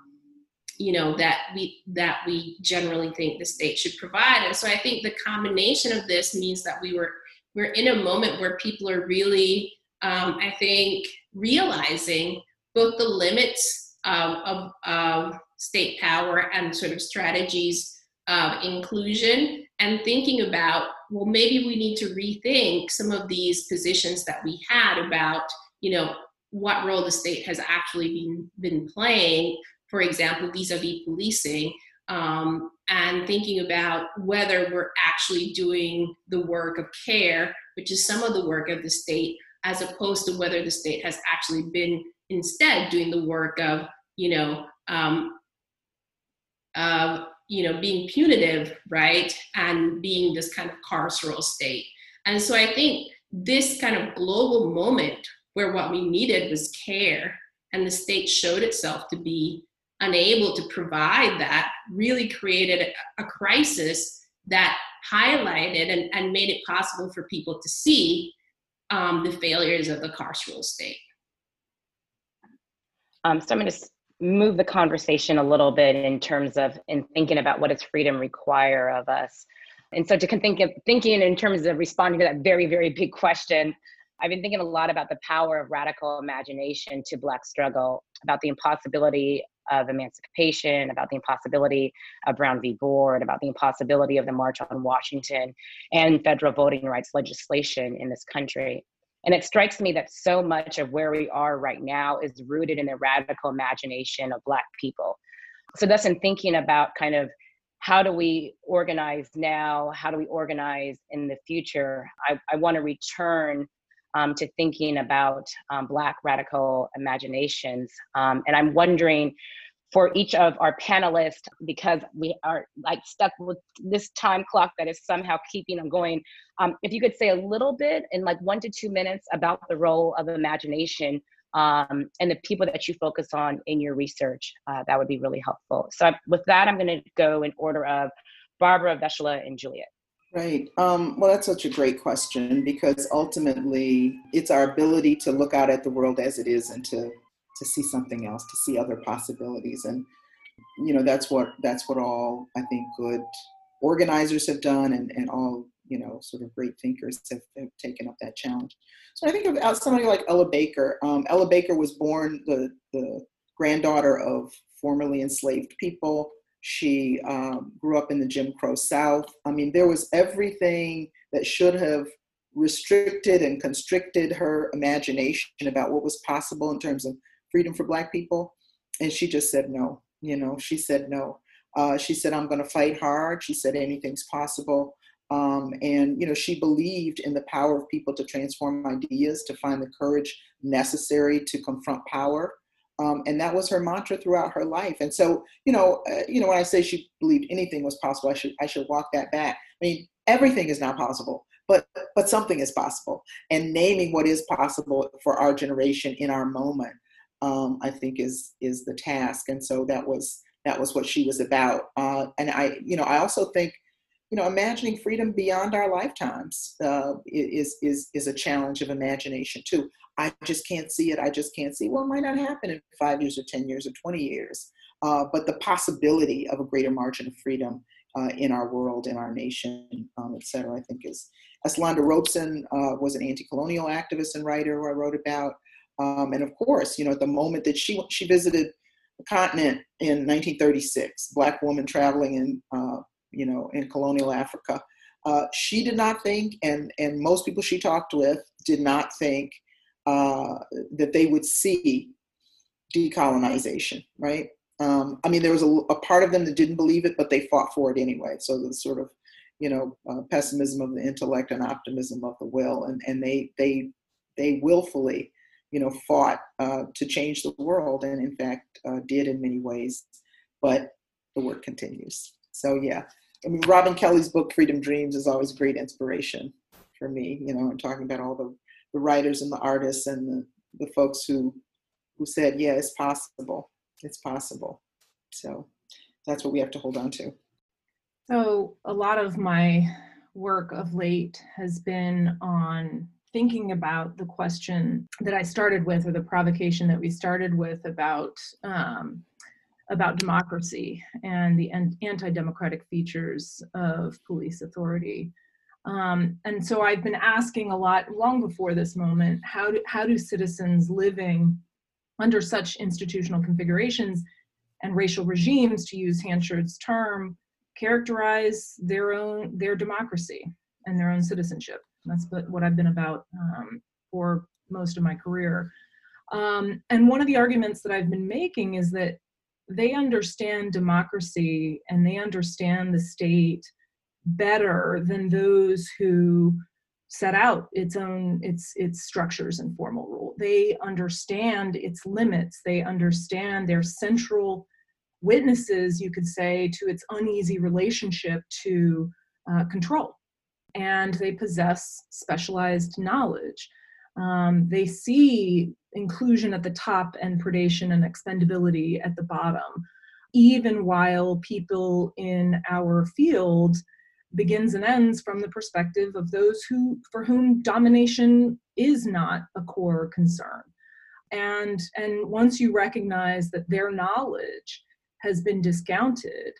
you know that we that we generally think the state should provide. And so i think the combination of this means that we were we're in a moment where people are really um, i think realizing both the limits of, of, of state power and sort of strategies of inclusion and thinking about well maybe we need to rethink some of these positions that we had about you know what role the state has actually been been playing for example, vis-a-vis policing, um, and thinking about whether we're actually doing the work of care, which is some of the work of the state, as opposed to whether the state has actually been instead doing the work of, you know, um, of you know being punitive, right, and being this kind of carceral state. And so I think this kind of global moment where what we needed was care, and the state showed itself to be unable to provide that really created a, crisis that highlighted and, and made it possible for people to see um, the failures of the carceral state. Um, so I'm going to move the conversation a little bit in terms of in thinking about what does freedom require of us. And so to think of, thinking in terms of responding to that very, very big question, I've been thinking a lot about the power of radical imagination to Black struggle, about the impossibility of emancipation, about the impossibility of Brown v. Board, about the impossibility of the March on Washington and federal voting rights legislation in this country. And it strikes me that so much of where we are right now is rooted in the radical imagination of Black people. So, thus, in thinking about kind of how do we organize now, how do we organize in the future, I, I want to return um, to thinking about um, Black radical imaginations. Um, and I'm wondering for each of our panelists, because we are like stuck with this time clock that is somehow keeping them going, um, if you could say a little bit in like one to two minutes about the role of imagination um, and the people that you focus on in your research, uh, that would be really helpful. So with that, I'm gonna go in order of Barbara, Vesla, and Juliet. Right. Um, well, that's such a great question because ultimately it's our ability to look out at the world as it is and to to see something else, to see other possibilities, and you know that's what that's what all I think good organizers have done, and and all you know sort of great thinkers have, have taken up that challenge. So I think about somebody like Ella Baker. Um, Ella Baker was born the the granddaughter of formerly enslaved people she um, grew up in the Jim Crow South. I mean, there was everything that should have restricted and constricted her imagination about what was possible in terms of freedom for Black people. And she just said no. You know, she said no. Uh, she said, I'm going to fight hard. She said, anything's possible. Um, and, you know, she believed in the power of people to transform ideas, to find the courage necessary to confront power. Um, and that was her mantra throughout her life. And so, you know, uh, you know, when I say she believed anything was possible, I should I should walk that back. I mean, everything is not possible, but but something is possible. And naming what is possible for our generation in our moment, um, I think is is the task. And so that was that was what she was about. Uh, and I, you know, I also think you know, imagining freedom beyond our lifetimes uh, is is is a challenge of imagination too. I just can't see it. I just can't see. Well, it might not happen in five years or ten years or twenty years, uh, but the possibility of a greater margin of freedom uh, in our world, in our nation, um, et cetera, I think is. Eslanda Robeson uh, was an anti-colonial activist and writer who I wrote about, um, and of course, you know, at the moment that she she visited the continent in 1936, black woman traveling in uh, you know, in colonial Africa. Uh, she did not think, and, and most people she talked with did not think uh, that they would see decolonization, right? Um, I mean, there was a, a, part of them that didn't believe it, but they fought for it anyway. So the sort of, you know, uh, pessimism of the intellect and optimism of the will, and and they they they willfully, you know, fought uh, to change the world, and in fact uh, did in many ways. But the work continues. So yeah, I mean, Robin Kelley's book Freedom Dreams is always great inspiration for me. You know, and talking about all the, the writers and the artists and the, the folks who who said, yeah, it's possible. It's possible. So that's what we have to hold on to. So a lot of my work of late has been on thinking about the question that I started with, or the provocation that we started with about um, about democracy and the anti-democratic features of police authority. Um, and so I've been asking a lot long before this moment, how do, how do citizens living under such institutional configurations and racial regimes, to use Hanchard's term, characterize their own, their democracy and their own citizenship? That's what I've been about um, for most of my career. Um, and one of the arguments that I've been making is that they understand democracy and they understand the state better than those who set out its own its its structures and formal rule. They understand its limits. They understand their central witnesses you could say to its uneasy relationship to uh, control. And they possess specialized knowledge. Um, they see inclusion at the top and predation and expendability at the bottom, even while people in our field begins and ends from the perspective of those who for whom domination is not a core concern. And and once you recognize that their knowledge has been discounted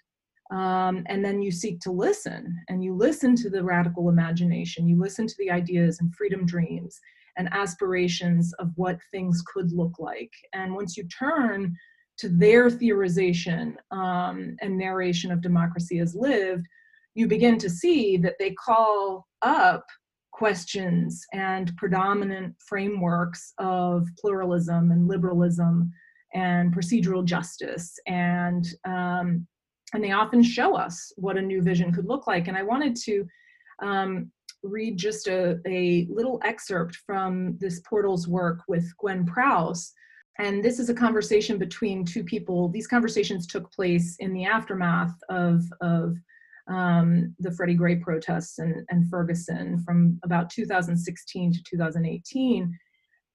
um, and then you seek to listen and you listen to the radical imagination you listen to the ideas and freedom dreams and aspirations of what things could look like. And once you turn to their theorization um, and narration of democracy as lived you begin to see that they call up questions and predominant frameworks of pluralism and liberalism and procedural justice. And um, and they often show us what a new vision could look like. And i wanted to um, read just a, a little excerpt from this portal's work with gwen prowse and this is a conversation between two people these conversations took place in the aftermath of of um, the Freddie Gray protests and, and Ferguson from about 2016 to 2018.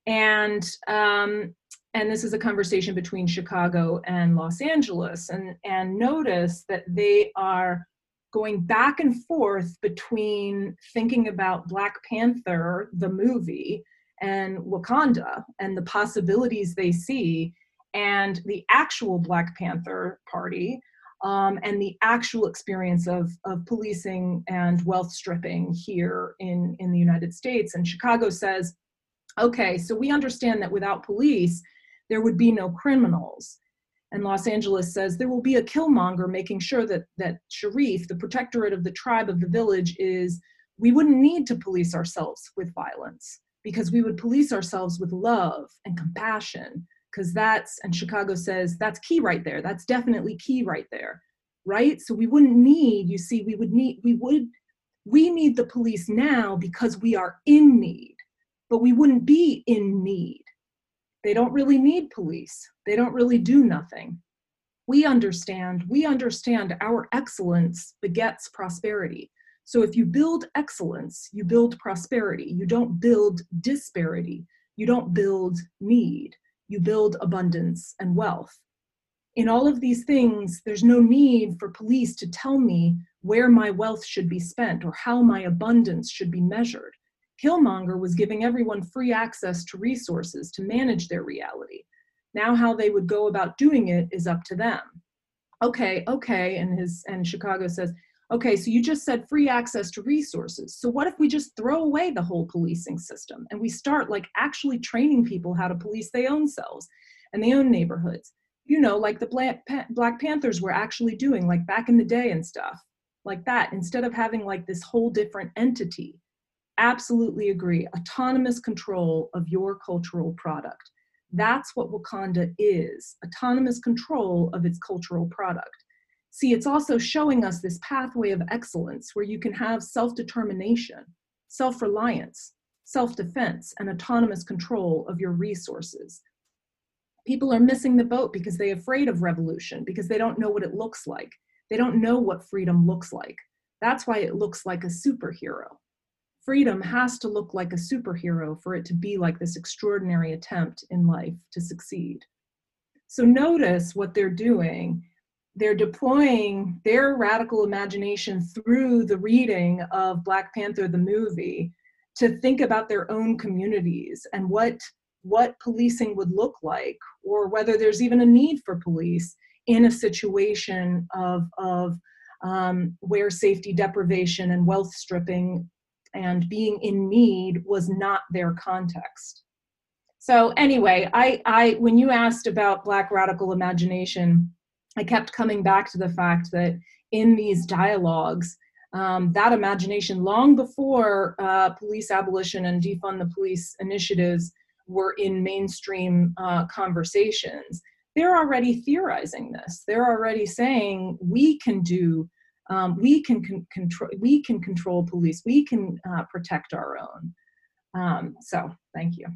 And um, and this is a conversation between Chicago and Los Angeles. And, and notice that they are going back and forth between thinking about Black Panther, the movie, and Wakanda and the possibilities they see, and the actual Black Panther Party, um, and the actual experience of, of policing and wealth stripping here in, in the United States. And Chicago says, okay, so we understand that without police, there would be no criminals. And Los Angeles says there will be a killmonger making sure that, that Sharif, the protectorate of the tribe of the village, is we wouldn't need to police ourselves with violence because we would police ourselves with love and compassion because that's and chicago says that's key right there. That's definitely key right there right? So we wouldn't need you see we would need we would we need the police now because we are in need but we wouldn't be in need they don't really need police. They don't really do nothing. We understand we understand our excellence begets prosperity. So if you build excellence you build prosperity. You don't build disparity. You don't build need. You build abundance and wealth. In all of these things, there's no need for police to tell me where my wealth should be spent or how my abundance should be measured. Killmonger was giving everyone free access to resources to manage their reality. Now, how they would go about doing it is up to them. Okay, okay, and his and Chicago says, okay, so you just said free access to resources. So what if we just throw away the whole policing system and we start like actually training people how to police their own selves and their own neighborhoods? You know, like the Black, Black Panthers were actually doing like back in the day and stuff like that, instead of having like this whole different entity. Absolutely agree. Autonomous control of your cultural product. That's what Wakanda is autonomous control of its cultural product. See, it's also showing us this pathway of excellence where you can have self determination, self reliance, self defense, and autonomous control of your resources. People are missing the boat because they're afraid of revolution, because they don't know what it looks like. They don't know what freedom looks like. That's why it looks like a superhero. Freedom has to look like a superhero for it to be like this extraordinary attempt in life to succeed. So notice what they're doing they're deploying their radical imagination through the reading of Black Panther the movie to think about their own communities and what what policing would look like or whether there's even a need for police in a situation of of um, where safety deprivation and wealth stripping and being in need was not their context so anyway i i when you asked about black radical imagination I kept coming back to the fact that in these dialogues, um, that imagination, long before uh, police abolition and defund the police initiatives were in mainstream uh, conversations, they're already theorizing this. They're already saying we can do, um, we can con- control, we can control police, we can uh, protect our own. Um, so, thank you.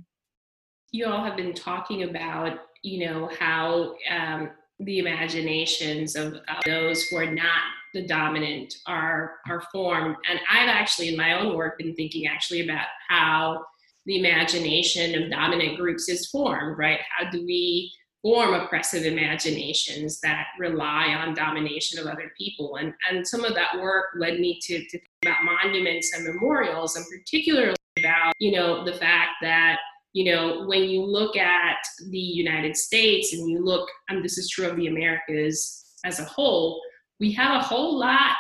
You all have been talking about, you know, how um, the imaginations of, of those who are not the dominant are are formed and i've actually in my own work been thinking actually about how the imagination of dominant groups is formed, right? How do we form oppressive imaginations that rely on domination of other people? And, and some of that work led me to, to think about monuments and memorials, and particularly about, you know, the fact that you know, when you look at the United States and you look, and this is true of the Americas as a whole, we have a whole lot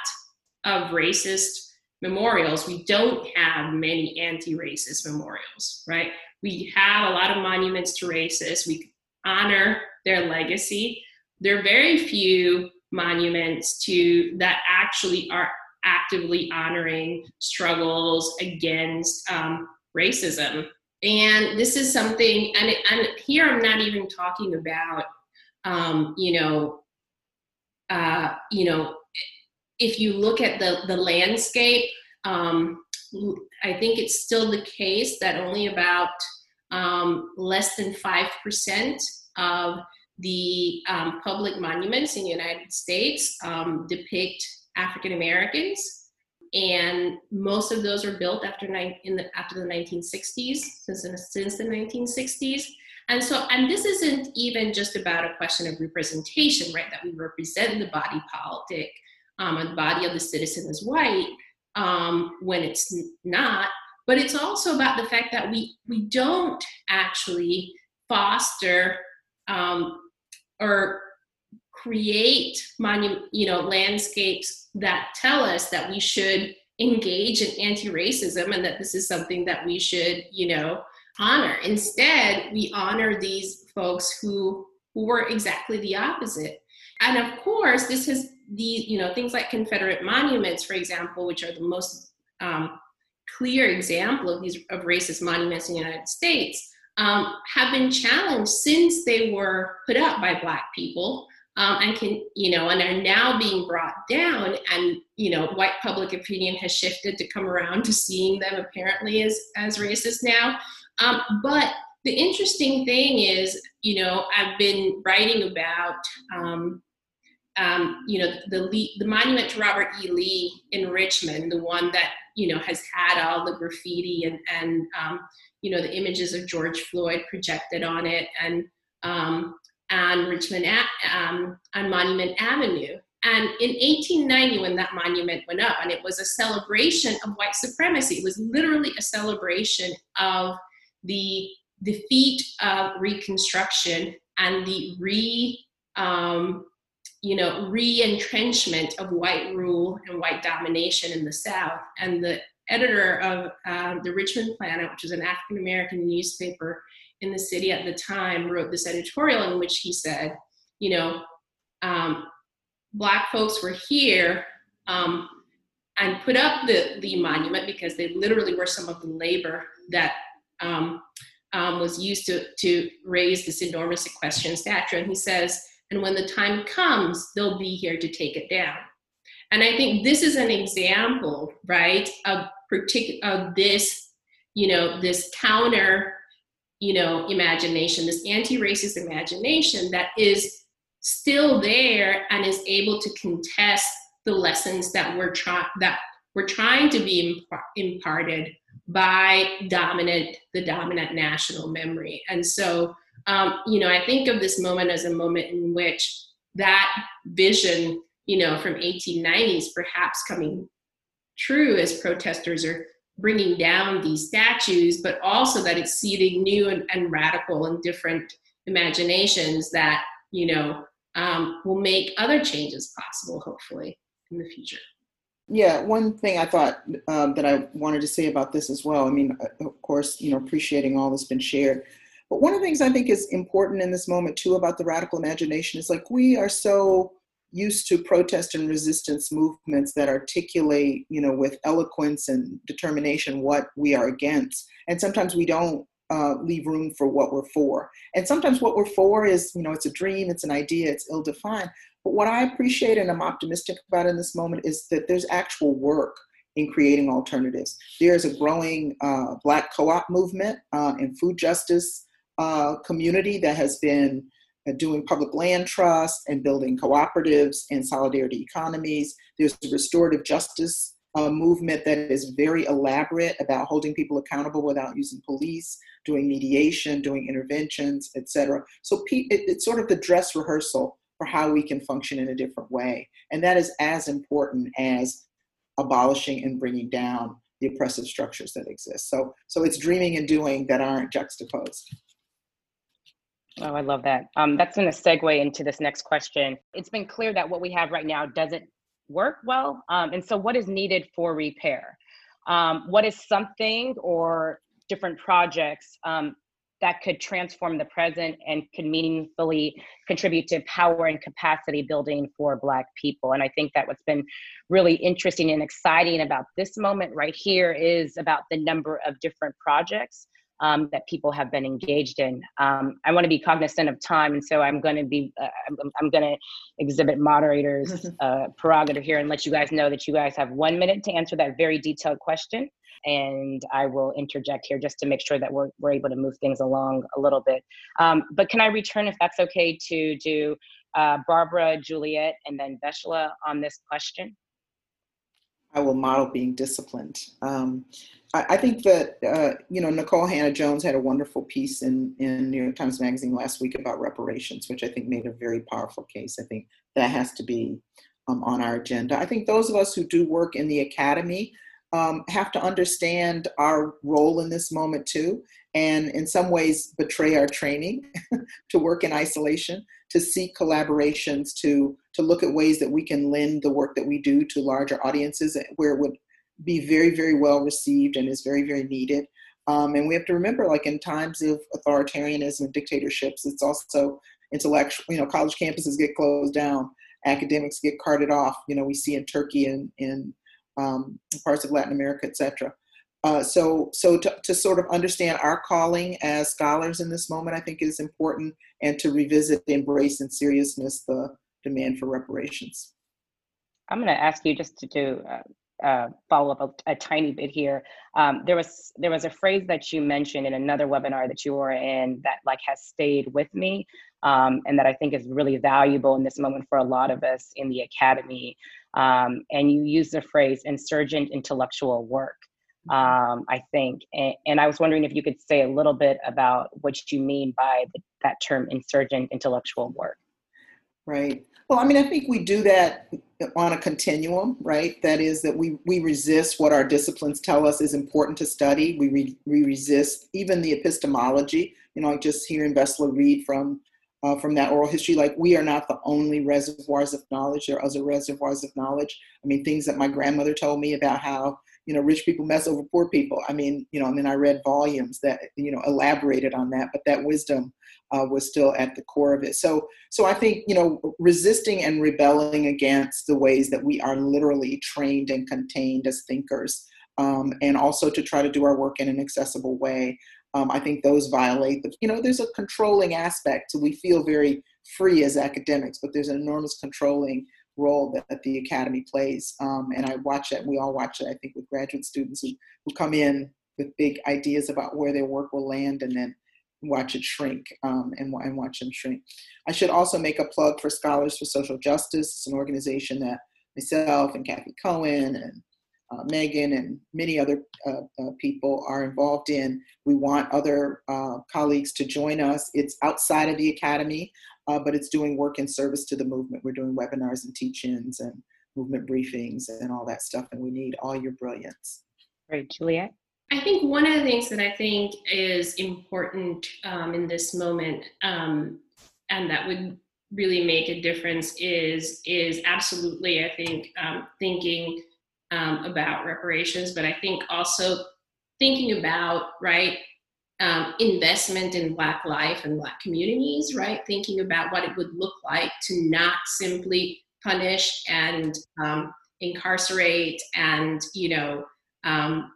of racist memorials. We don't have many anti racist memorials, right? We have a lot of monuments to racists. We honor their legacy. There are very few monuments to that actually are actively honoring struggles against um, racism and this is something and, and here i'm not even talking about um, you know uh, you know if you look at the the landscape um, i think it's still the case that only about um, less than 5% of the um, public monuments in the united states um, depict african americans. And most of those were built after in the after the 1960s since since the 1960s and so and this isn't even just about a question of representation right that we represent the body politic um, and the body of the citizen is white um, when it's not but it's also about the fact that we we don't actually foster um, or create monu- you know landscapes that tell us that we should engage in anti-racism and that this is something that we should you know honor. Instead we honor these folks who who were exactly the opposite. And of course this has the you know things like confederate monuments for example which are the most um, clear example of these of racist monuments in the united states um, have been challenged since they were put up by black people um, and can you know and are now being brought down. And you know white public opinion has shifted to come around to seeing them apparently as as racist now. Um, but the interesting thing is you know i've been writing about um, um, you know the the monument to robert e. Lee in richmond the one that you know has had all the graffiti and and um, you know the images of george floyd projected on it and um, on Richmond um, on Monument Avenue. And in 1890, when that monument went up, and it was a celebration of white supremacy, it was literally a celebration of the defeat of Reconstruction and the re, um, you know, re-entrenchment of white rule and white domination in the South. And the editor of uh, the Richmond Planet, which is an African American newspaper in the city at the time wrote this editorial in which he said, you know, um, black folks were here um, and put up the, the monument because they literally were some of the labor that um, um was used to, to raise this enormous equestrian statue. And he says, and when the time comes, they'll be here to take it down. And I think this is an example, right, of particular of this, you know, this counter you know, imagination, this anti-racist imagination that is still there and is able to contest the lessons that we're trying that we're trying to be imparted by dominant the dominant national memory and so um, you know i think of this moment as a moment in which that vision you know from 1890s perhaps coming true as protesters are bringing down these statues, but also that it's seeding new and, and radical and different imaginations that, you know, um, will make other changes possible, hopefully, in the future. Yeah, one thing I thought um, that I wanted to say about this as well. I mean, uh, of course, you know, appreciating all that's been shared. But one of the things I think is important in this moment too about the radical imagination is like we are so used to protest and resistance movements that articulate, you know, with eloquence and determination what we are against. And sometimes we don't uh, leave room for what we're for. And sometimes what we're for is, you know, it's a dream, it's an idea, it's ill defined. But what I appreciate and I'm optimistic about in this moment is that there's actual work in creating alternatives. There's a growing uh, Black co op movement uh, and food justice uh, community that has been doing public land trust and building cooperatives and solidarity economies. There's a restorative justice a movement that is very elaborate about holding people accountable without using police, doing mediation, doing interventions, etc. So it's sort of the dress rehearsal for how we can function in a different way. And that is as important as abolishing and bringing down the oppressive structures that exist. So, so it's dreaming and doing that aren't juxtaposed. Oh, I love that. Um, that's going to segue into this next question. It's been clear that what we have right now doesn't work well. Um, and so, what is needed for repair? Um, what is something or different projects um, that could transform the present and could meaningfully contribute to power and capacity building for Black people? And I think that what's been really interesting and exciting about this moment right here is about the number of different projects um, that people have been engaged in. Um, I want to be cognizant of time, and so I'm going to be uh, I'm, I'm going to exhibit moderators [LAUGHS] uh, prerogative here and let you guys know that you guys have one minute to answer that very detailed question, and I will interject here just to make sure that we're we're able to move things along a little bit. Um, but can I return, if that's okay, to do uh, Barbara, Juliet, and then Vesla on this question? I will model being disciplined. Um, I, I, think that uh, you know Nikole Hannah-Jones had a wonderful piece in in New York Times Magazine last week about reparations, which I think made a very powerful case. I think that has to be um, on our agenda. I think those of us who do work in the academy um, have to understand our role in this moment too, and in some ways betray our training [LAUGHS] to work in isolation, to seek collaborations, to to look at ways that we can lend the work that we do to larger audiences where it would be very very well received and is very very needed. Um, and we have to remember, like in times of authoritarianism and dictatorships, it's also intellectual. You know, college campuses get closed down, academics get carted off. You know, we see in Turkey and in um, parts of Latin America, etc. Uh, so, so to, to sort of understand our calling as scholars in this moment, I think is important, and to revisit, embrace, and seriousness the demand for reparations. I'm going to ask you just to do uh, uh, follow up a, a, tiny bit here. Um, there was there was a phrase that you mentioned in another webinar that you were in that like has stayed with me, um, and that I think is really valuable in this moment for a lot of us in the academy. Um, and you use the phrase insurgent intellectual work. Mm-hmm. Um, I think, and, and, I was wondering if you could say a little bit about what you mean by the, that term insurgent intellectual work. Right. Well, I mean, I think we do that on a continuum, right? That is that we we resist what our disciplines tell us is important to study. We re, we resist even the epistemology. You know, like just hearing Vesla read from uh, from that oral history. Like we are not the only reservoirs of knowledge. There are other reservoirs of knowledge. I mean, things that my grandmother told me about how you know rich people mess over poor people. I mean, you know, and then I read volumes that you know elaborated on that. But that wisdom uh, was still at the core of it. So, so I think you know, resisting and rebelling against the ways that we are literally trained and contained as thinkers. Um, and also to try to do our work in an accessible way. Um, I think those violate the, you know, there's a controlling aspect. So we feel very free as academics, but there's an enormous controlling role that, the academy plays. Um, and I watch it, we all watch it, I think, with graduate students who, who come in with big ideas about where their work will land and then watch it shrink um, and, and watch them shrink. I should also make a plug for Scholars for Social Justice. It's an organization that myself and Cathy Cohen and uh, Megan and many other uh, uh, people are involved in. We want other uh, colleagues to join us. It's outside of the academy, uh, but it's doing work in service to the movement. We're doing webinars and teach-ins and movement briefings and all that stuff, and we need all your brilliance. Great, Juliet. I think one of the things that I think is important um, in this moment, um, and that would really make a difference, is is absolutely, I think, um, thinking um, about reparations, but I think also thinking about, right, um, investment in Black life and Black communities, right? Thinking about what it would look like to not simply punish and um, incarcerate and, you know, um,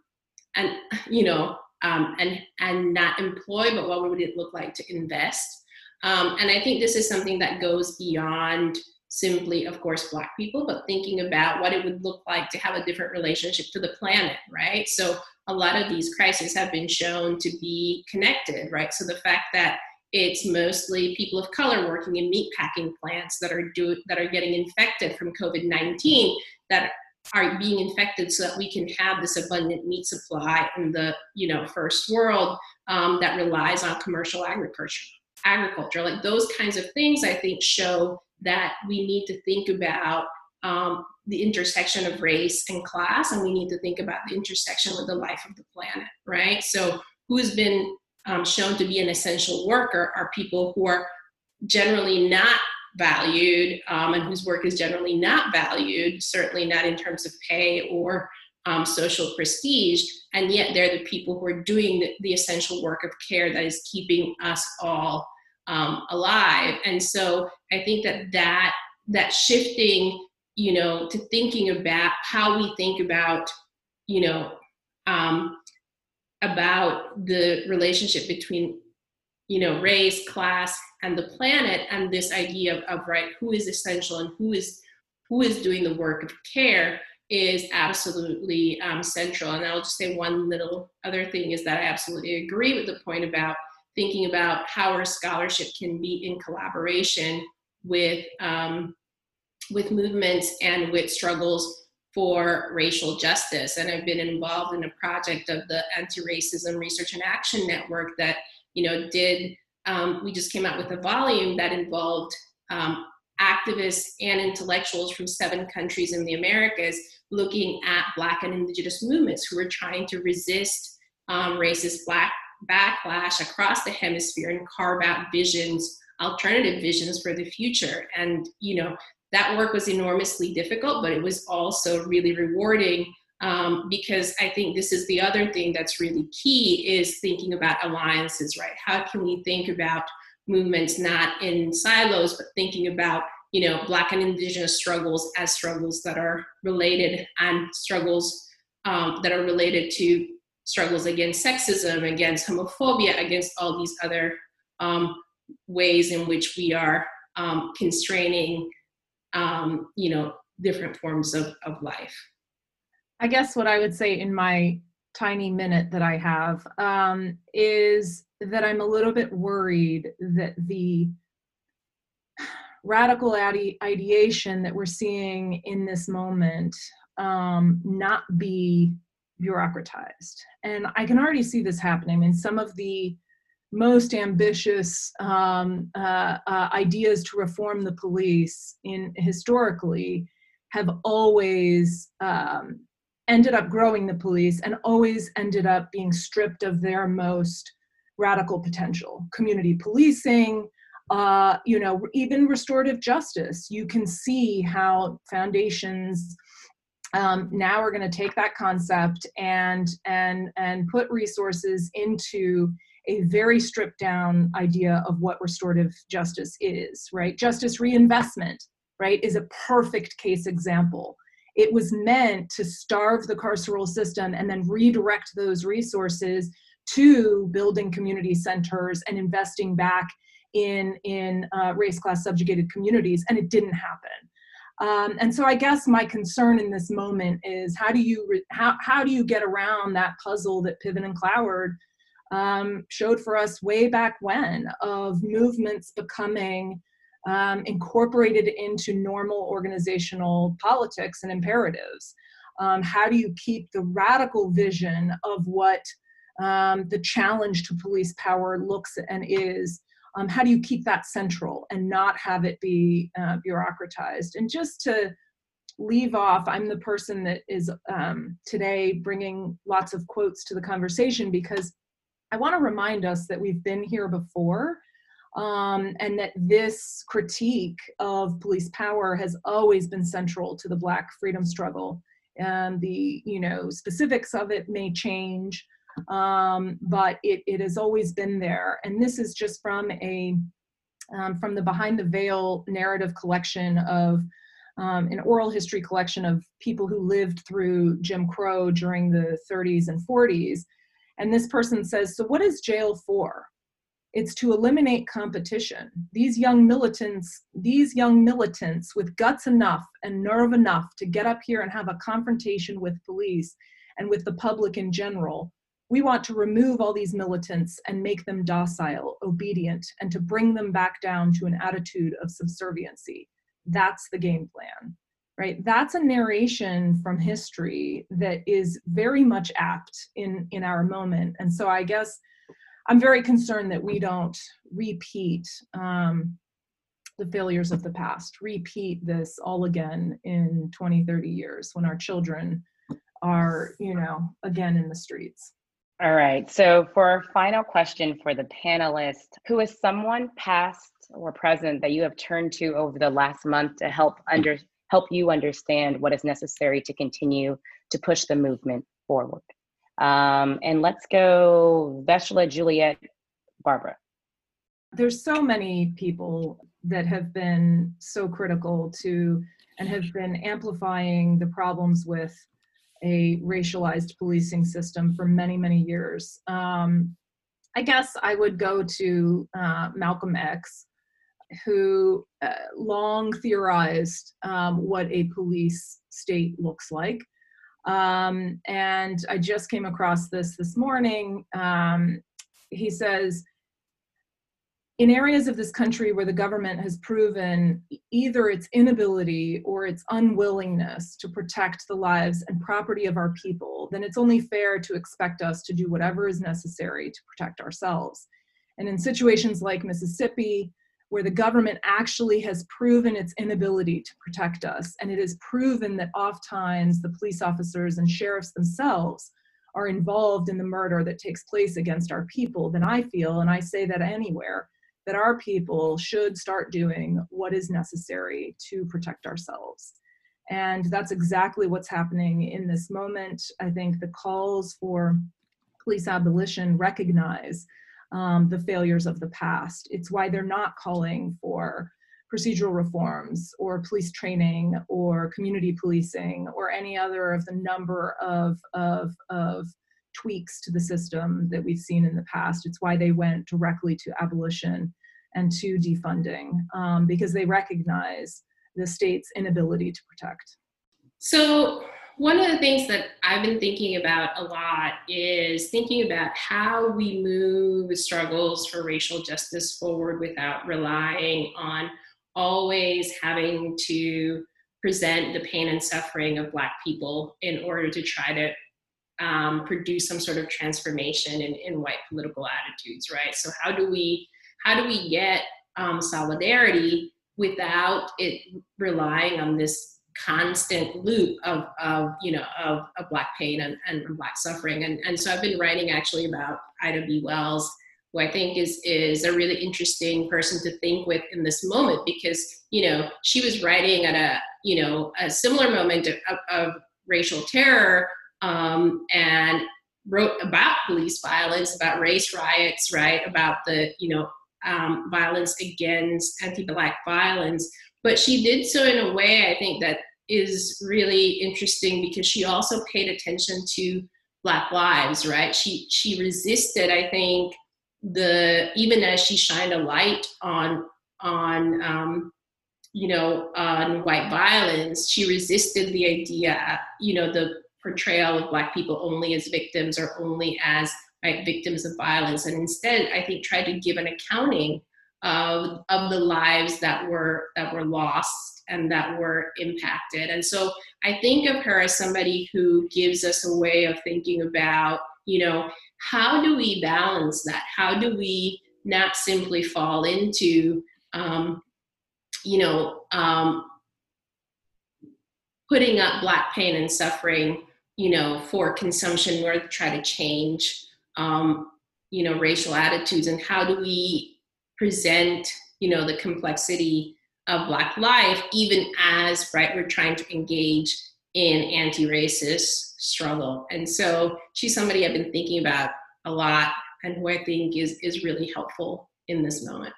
and, you know, um, and, and not employ, but what would it look like to invest? Um, and I think this is something that goes beyond simply, of course, Black people, but thinking about what it would look like to have a different relationship to the planet, right? So a lot of these crises have been shown to be connected, right? So the fact that it's mostly people of color working in meat packing plants that are do that are getting infected from COVID-19 that are being infected so that we can have this abundant meat supply in the you know first world um, that relies on commercial agriculture agriculture like those kinds of things i think show that we need to think about um, the intersection of race and class and we need to think about the intersection with the life of the planet right? So who's been um, shown to be an essential worker are people who are generally not valued um, and whose work is generally not valued, certainly not in terms of pay or um, social prestige, and yet they're the people who are doing the, the essential work of care that is keeping us all um, alive. And so I think that that that shifting, you know, to thinking about how we think about, you know, um, about the relationship between you know race class and the planet and this idea of, of right who is essential and who is who is doing the work of care is absolutely um, central and i'll just say one little other thing is that i absolutely agree with the point about thinking about how our scholarship can be in collaboration with um, with movements and with struggles for racial justice. And i've been involved in a project of the anti-racism research and action network that you know, did um, we just came out with a volume that involved um, activists and intellectuals from seven countries in the Americas looking at Black and Indigenous movements who were trying to resist um, racist Black backlash across the hemisphere and carve out visions, alternative visions for the future. And, you know, that work was enormously difficult, but it was also really rewarding um, because I think this is the other thing that's really key is thinking about alliances, right? How can we think about movements not in silos, but thinking about you know Black and Indigenous struggles as struggles that are related and struggles um, that are related to struggles against sexism, against homophobia, against all these other um, ways in which we are um, constraining, um, you know, different forms of, of life. I guess what I would say in my tiny minute that I have um, is that I'm a little bit worried that the radical ide- ideation that we're seeing in this moment um, not be bureaucratized. And I can already see this happening. I mean, some of the most ambitious um, uh, uh, ideas to reform the police in historically have always um, ended up growing the police and always ended up being stripped of their most radical potential community policing uh, you know even restorative justice you can see how foundations um, now are going to take that concept and and and put resources into a very stripped down idea of what restorative justice is right? Justice reinvestment right is a perfect case example. It was meant to starve the carceral system and then redirect those resources to building community centers and investing back in in uh, race class subjugated communities and it didn't happen um, and so i guess my concern in this moment is how do you re- how, how do you get around that puzzle that piven and cloward um, showed for us way back when of movements becoming um, incorporated into normal organizational politics and imperatives? Um, how do you keep the radical vision of what um, the challenge to police power looks and is? Um, how do you keep that central and not have it be uh, bureaucratized? And just to leave off, I'm the person that is um, today bringing lots of quotes to the conversation because I want to remind us that we've been here before um, and that this critique of police power has always been central to the Black freedom struggle. And the you know specifics of it may change, um, but it, it has always been there. And this is just from a um, from the behind the veil narrative collection of um, an oral history collection of people who lived through Jim Crow during the 30s and 40s. And this person says, So, what is jail for? It's to eliminate competition. These young militants, these young militants with guts enough and nerve enough to get up here and have a confrontation with police and with the public in general. We want to remove all these militants and make them docile, obedient, and to bring them back down to an attitude of subserviency. That's the game plan. right that's a narration from history that is very much apt in in our moment and so i guess i'm very concerned that we don't repeat um, the failures of the past repeat this all again in 20 30 years when our children are you know again in the streets all right so for our final question for the panelists who is someone past or present that you have turned to over the last month to help under help you understand what is necessary to continue to push the movement forward. Um, and let's go Vesla, Juliet, Barbara. There's so many people that have been so critical to and have been amplifying the problems with a racialized policing system for many, many years. Um, I guess I would go to uh, Malcolm X, who uh, long theorized um, what a police state looks like. Um, and I just came across this this morning. Um, he says, in areas of this country where the government has proven either its inability or its unwillingness to protect the lives and property of our people, then it's only fair to expect us to do whatever is necessary to protect ourselves. And in situations like Mississippi, where the government actually has proven its inability to protect us. And it is proven that oftentimes the police officers and sheriffs themselves are involved in the murder that takes place against our people, then I feel, and I say that anywhere, that our people should start doing what is necessary to protect ourselves. And that's exactly what's happening in this moment. I think the calls for police abolition recognize um, the failures of the past. It's why they're not calling for procedural reforms or police training or community policing or any other of the number of, of, of tweaks to the system that we've seen in the past. It's why they went directly to abolition and to defunding um, because they recognize the state's inability to protect. So, one of the things that I've been thinking about a lot is thinking about how we move struggles for racial justice forward without relying on always having to present the pain and suffering of Black people in order to try to um, produce some sort of transformation in, in white political attitudes, right? So how do we how do we get um, solidarity without it relying on this constant loop of, of you know of, of black pain and, and black suffering and, and so i've been writing actually about ida b wells who i think is is a really interesting person to think with in this moment because you know she was writing at a you know a similar moment of, of racial terror um, and wrote about police violence about race riots right about the you know um, violence against anti-black violence but she did so in a way I think that is really interesting because she also paid attention to Black lives, right? She she resisted, I think, the even as she shined a light on on um, you know on white violence, she resisted the idea, you know, the portrayal of Black people only as victims or only as right, victims of violence, and instead, I think, tried to give an accounting of, of the lives that were that were lost and that were impacted. And so I think of her as somebody who gives us a way of thinking about, you know, how do we balance that? How do we not simply fall into, um, you know, um, putting up black pain and suffering, you know, for consumption, or to try to change, um, you know, racial attitudes, and how do we present you know the complexity of black life even as right we're trying to engage in anti-racist struggle. And so she's somebody i've been thinking about a lot and who i think is is really helpful in this moment.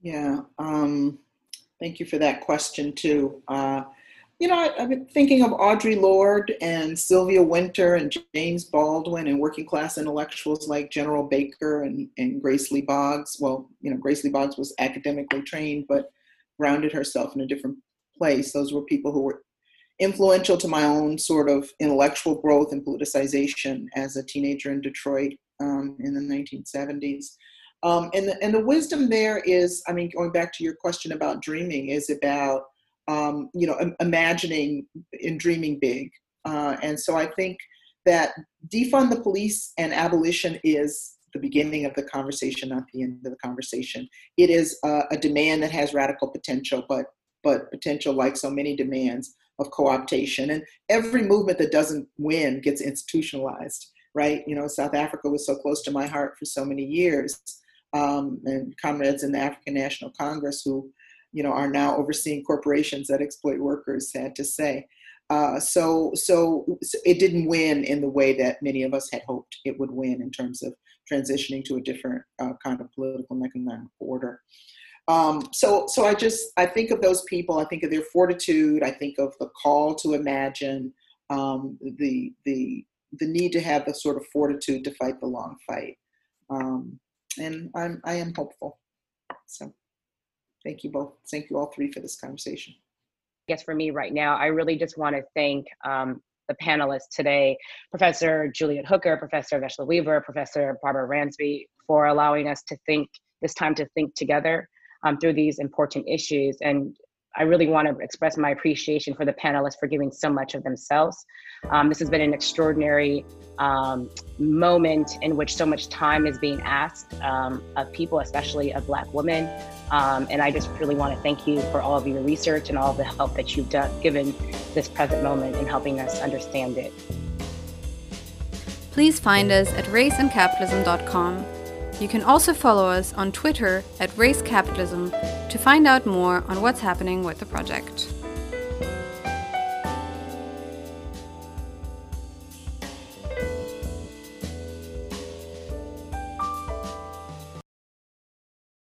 Yeah um, thank you for that question too. Uh, you know, I, have been thinking of Audre Lorde and Sylvia Wynter and James Baldwin and working class intellectuals like General Baker and, and Grace Lee Boggs. Well, you know, Grace Lee Boggs was academically trained, but grounded herself in a different place. Those were people who were influential to my own sort of intellectual growth and politicization as a teenager in Detroit um, in the 1970s. Um, and, the, and the wisdom there is, I mean, going back to your question about dreaming, is about um, you know, imagining and dreaming big. Uh, and so I think that defund the police and abolition is the beginning of the conversation, not the end of the conversation. It is a, a demand that has radical potential, but but potential, like so many demands, of co-optation. And every movement that doesn't win gets institutionalized, right? You know, South Africa was so close to my heart for so many years. Um, and comrades in the African National Congress who, you know, are now overseeing corporations that exploit workers, sad to say. Uh, so, so, it didn't win in the way that many of us had hoped it would win in terms of transitioning to a different uh, kind of political and economic order. Um, so, so I just I think of those people. I think of their fortitude. I think of the call to imagine, um, the the the need to have the sort of fortitude to fight the long fight. Um, and I'm I am hopeful. So, thank you both. Thank you all three for this conversation. I guess for me right now, I really just want to thank um, the panelists today, Professor Juliet Hooker, Professor Vesla Weaver, Professor Barbara Ransby, for allowing us to think this time to think together um, through these important issues. And I really want to express my appreciation for the panelists for giving so much of themselves. Um, this has been an extraordinary um, moment in which so much time is being asked um, of people, especially of Black women. Um, and I just really want to thank you for all of your research and all the help that you've done, given this present moment in helping us understand it. Please find us at raceandcapitalism.com you can also follow us on Twitter at Race Capitalism to find out more on what's happening with the project.